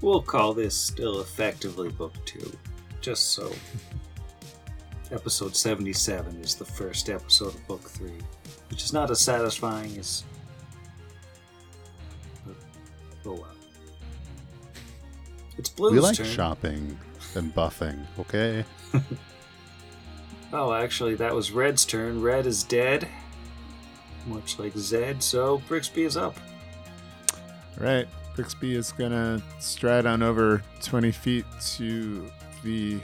We'll call this still effectively book two, just so. episode 77 is the first episode of book three, which is not as satisfying as. Oh well. It's Blue's we like turn. shopping and buffing, okay? Oh, actually, that was Red's turn. Red is dead, much like Zed, so Brixby is up. Right. Brixby is gonna stride on over 20 feet to the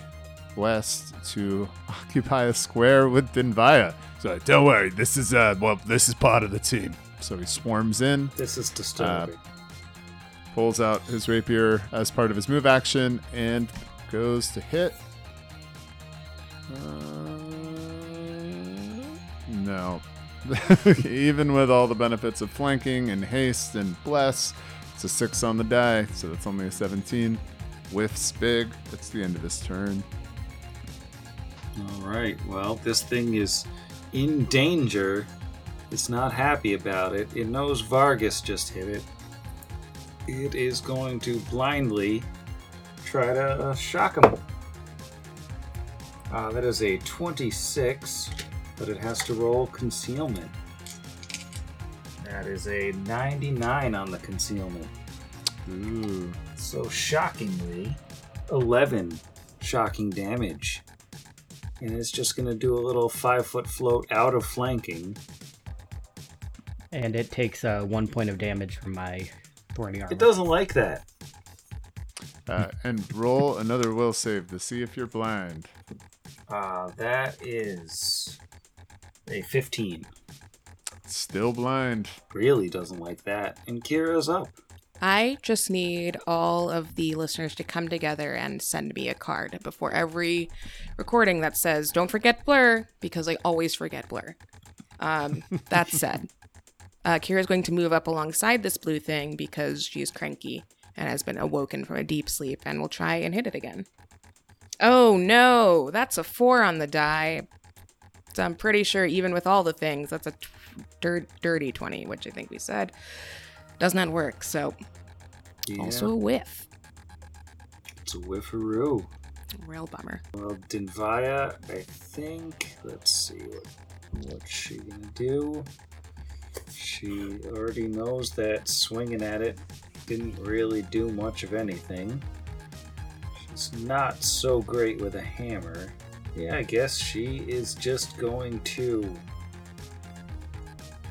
west to occupy a square with Dinvaya. So don't worry, this is uh well, this is part of the team. So he swarms in, This is disturbing. pulls out his rapier as part of his move action, and goes to hit. Uh, no. Even with all the benefits of flanking and haste and bless, it's a six on the die, so that's only a 17. Whiffs big. That's the end of his turn. All right. Well, this thing is in danger. It's not happy about it. It knows Vargas just hit it. It is going to blindly try to uh, shock him. Uh, that is a 26, but it has to roll concealment. That is a 99 on the concealment. Ooh. So shockingly, 11 shocking damage. And it's just going to do a little five foot float out of flanking. And it takes uh, one point of damage from my thorny armor. It doesn't like that. Uh, and roll another will save to see if you're blind. Uh, that is a 15. Still blind. Really doesn't like that. And Kira's up. I just need all of the listeners to come together and send me a card before every recording that says, don't forget Blur, because I always forget Blur. Um, that said, uh, Kira's going to move up alongside this blue thing because she's cranky and has been awoken from a deep sleep and will try and hit it again. Oh no, that's a four on the die. So I'm pretty sure, even with all the things, that's a t- dir- dirty 20, which I think we said does not work. So Yeah, also a whiff. it's a whiffaroo. Real bummer. Well, Dinvaya, I think. Let's see what what's she gonna do. She already knows that swinging at it didn't really do much of anything. She's not so great with a hammer. Yeah, I guess she is just going to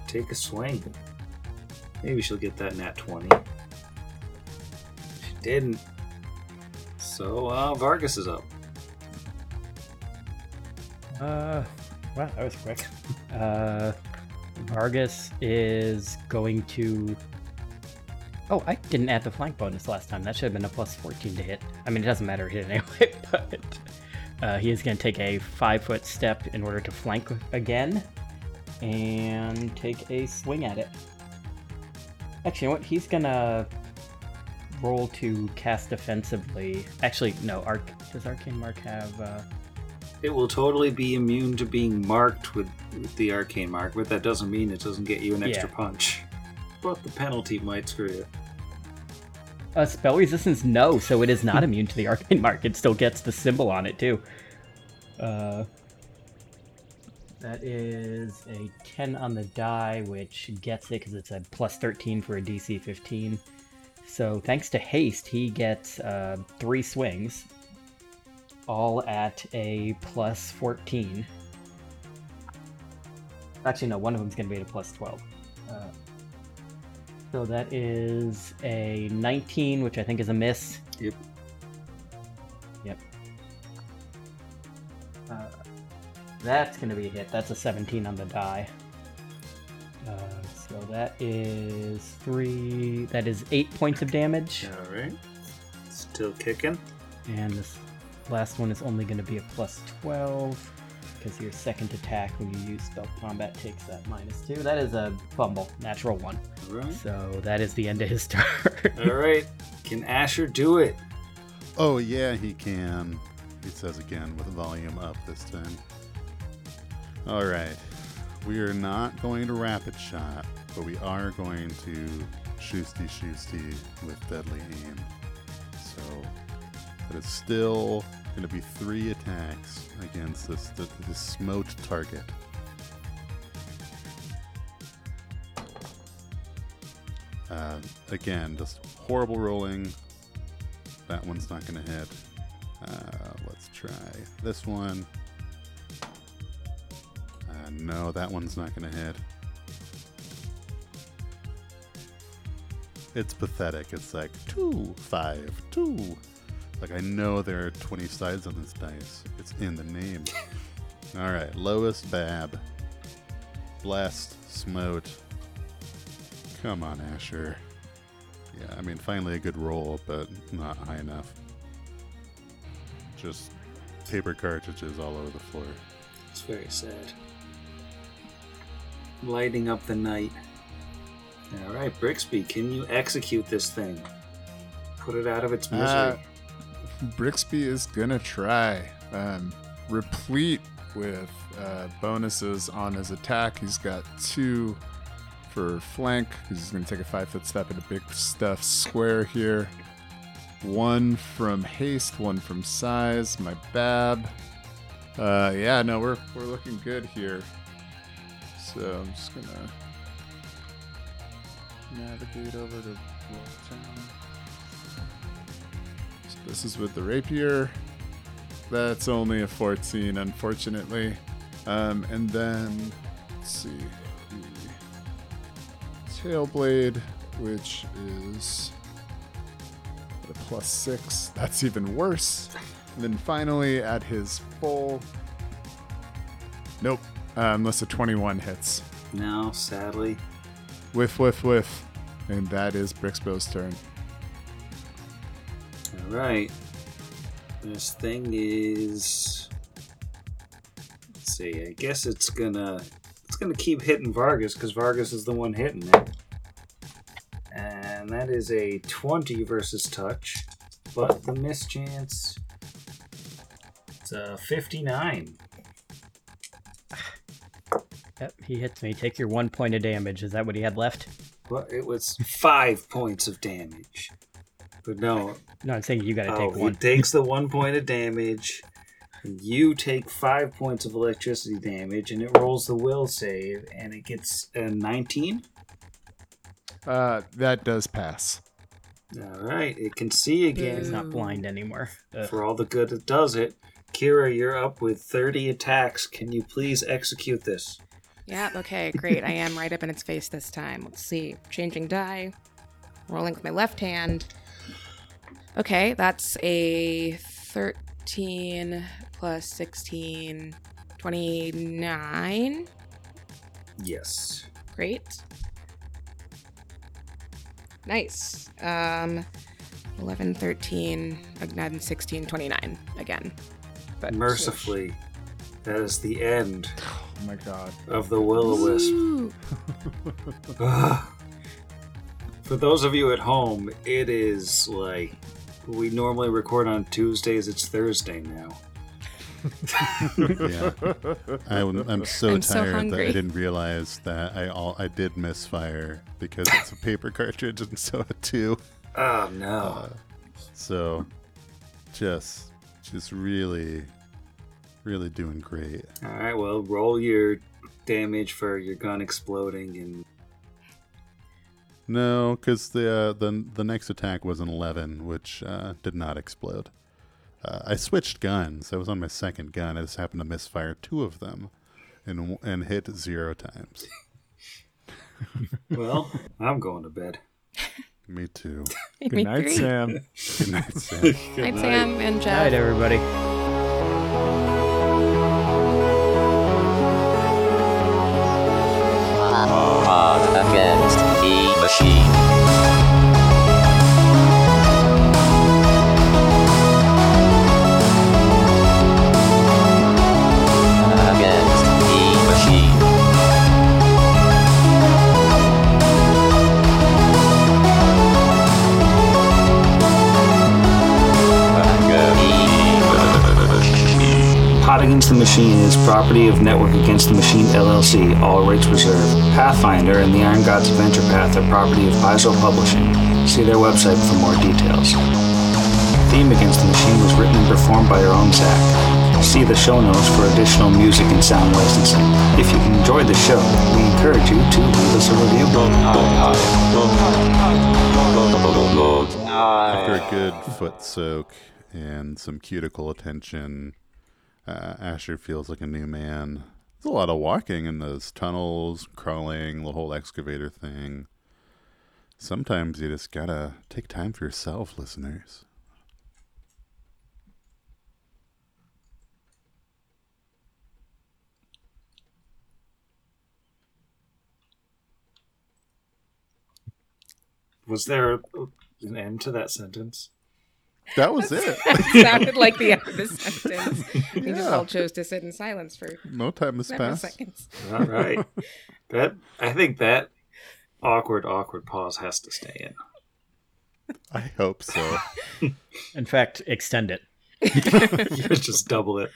take a swing. Maybe she'll get that nat 20. She didn't. So, uh, Vargas is up. Uh, wow, that was quick. Uh, Vargas is going to. Oh, I didn't add the flank bonus last time. That should have been a plus 14 to hit. I mean, it doesn't matter hit anyway, but uh, he is going to take a five foot step in order to flank again and take a swing at it. Actually, you know what? He's going to roll to cast defensively. Actually, no. Arc does Arcane Mark have? Uh, It will totally be immune to being marked with, with the arcane mark, but that doesn't mean it doesn't get you an extra Yeah. punch. But the penalty might screw you. Uh, spell resistance, no, so it is not immune to the arcane mark. It still gets the symbol on it too. Uh, that is a 10 on the die, which gets it because it's a plus 13 for a DC 15. So thanks to haste, he gets uh, three swings, all at a plus 14. Actually, no, one of them's going to be at a plus 12. So that is a 19, which I think is a miss. Yep. Yep. Uh, that's going to be a hit. That's a 17 on the die. Uh, so that is three. That is eight points of damage. All right. Still kicking. And this last one is only going to be a plus 12 because your second attack when you use spell combat takes that minus two. That is a fumble, natural one. All right. So that is the end of his turn. All right. Can Asher do it? Oh, yeah, he can. He says again with volume up this time. All right. We are not going to rapid shot, but we are going to shoosty shoosty with deadly aim. So that is still going to be three attacks against this, this, this smote target. Uh, again, just horrible rolling. That one's not going to hit. Uh, let's try this one. Uh, no, that one's not going to hit. It's pathetic. It's like two, five, two. Like I know there are 20 sides on this dice. It's in the name. All right, lowest bab. Blessed, smote. Come on, Asher. Yeah, I mean, finally a good roll, but not high enough. Just paper cartridges all over the floor. It's very sad. Lighting up the night. All right, Brixby, can you execute this thing? Put it out of its misery. Uh, Brixby is gonna try. Um, replete with uh, bonuses on his attack. He's got two for flank because he's gonna take a five foot step in a big stuff square here. One from haste, one from size. My bab. Uh, yeah, no, we're we're looking good here. So I'm just gonna navigate over to Town. This is with the rapier. That's only a 14, unfortunately. Um, and then, let's see, the tailblade, which is a plus six. That's even worse. And then finally, at his full. Nope. Uh, unless a 21 hits. no, sadly. Whiff, whiff, whiff. And that is Brixbo's turn. All right. This thing is. Let's see. I guess it's gonna. It's gonna keep hitting Vargas because Vargas is the one hitting it. And that is a 20 versus touch, but the miss chance. It's a 59. Yep, he hits me. Take your one point of damage. Is that what he had left? But it was five points of damage. But no, No, I'm saying you got to Oh, take one. He takes the one point of damage. and You take five points of electricity damage, and it rolls the will save, and it gets a 19. Uh, that does pass. All right, it can see He's again not blind anymore. Ugh. for all the good it does it. Kira, you're up with 30 attacks. Can you please execute this? Yeah, okay, great. I am right up in its face this time. Let's see. Changing die. Rolling with my left hand. Okay, that's a 13 plus 16, 29. Yes. Great. Nice. Um, 11, 13, again, 16, 29 again. But Mercifully, that is the end Oh my god. of the will o wisp. For those of you at home, it is like we normally record on Tuesdays. It's Thursday now. Yeah. I, am so I'm so tired that. I didn't realize that I all I did misfire because it's a paper cartridge and so a two. Oh no! Uh, so just just really really doing great. All right, well, roll your damage for your gun exploding, and No, because the uh, the the next attack was an eleven, which uh, did not explode. Uh, I switched guns. I was on my second gun. I just happened to misfire two of them, and and hit zero times. well, I'm going to bed. Me too. Me Good night, three. Sam. Good night, Sam. Good night, Sam and Jeff. Night, everybody. Pod against the machine. Pod Against the Machine is property of Network Against the Machine LLC, all rights reserved. Pathfinder and the Iron Gods Adventure Path are property of Paizo Publishing. See their website for more details. Theme Against the Machine was written and performed by our own Zach. See the show notes for additional music and sound licensing. If you enjoyed the show, we encourage you to leave us a review. After a good foot soak and some cuticle attention, uh, Asher feels like a new man. There's a lot of walking in those tunnels, crawling, the whole excavator thing. Sometimes you just gotta take time for yourself, listeners. Was there an end to that sentence? That was it. sounded like the end of the sentence. We just all chose to sit in silence for no time has passed. seconds. All right. that I think that awkward, awkward pause has to stay in. I hope so. In fact, extend it. Just double it.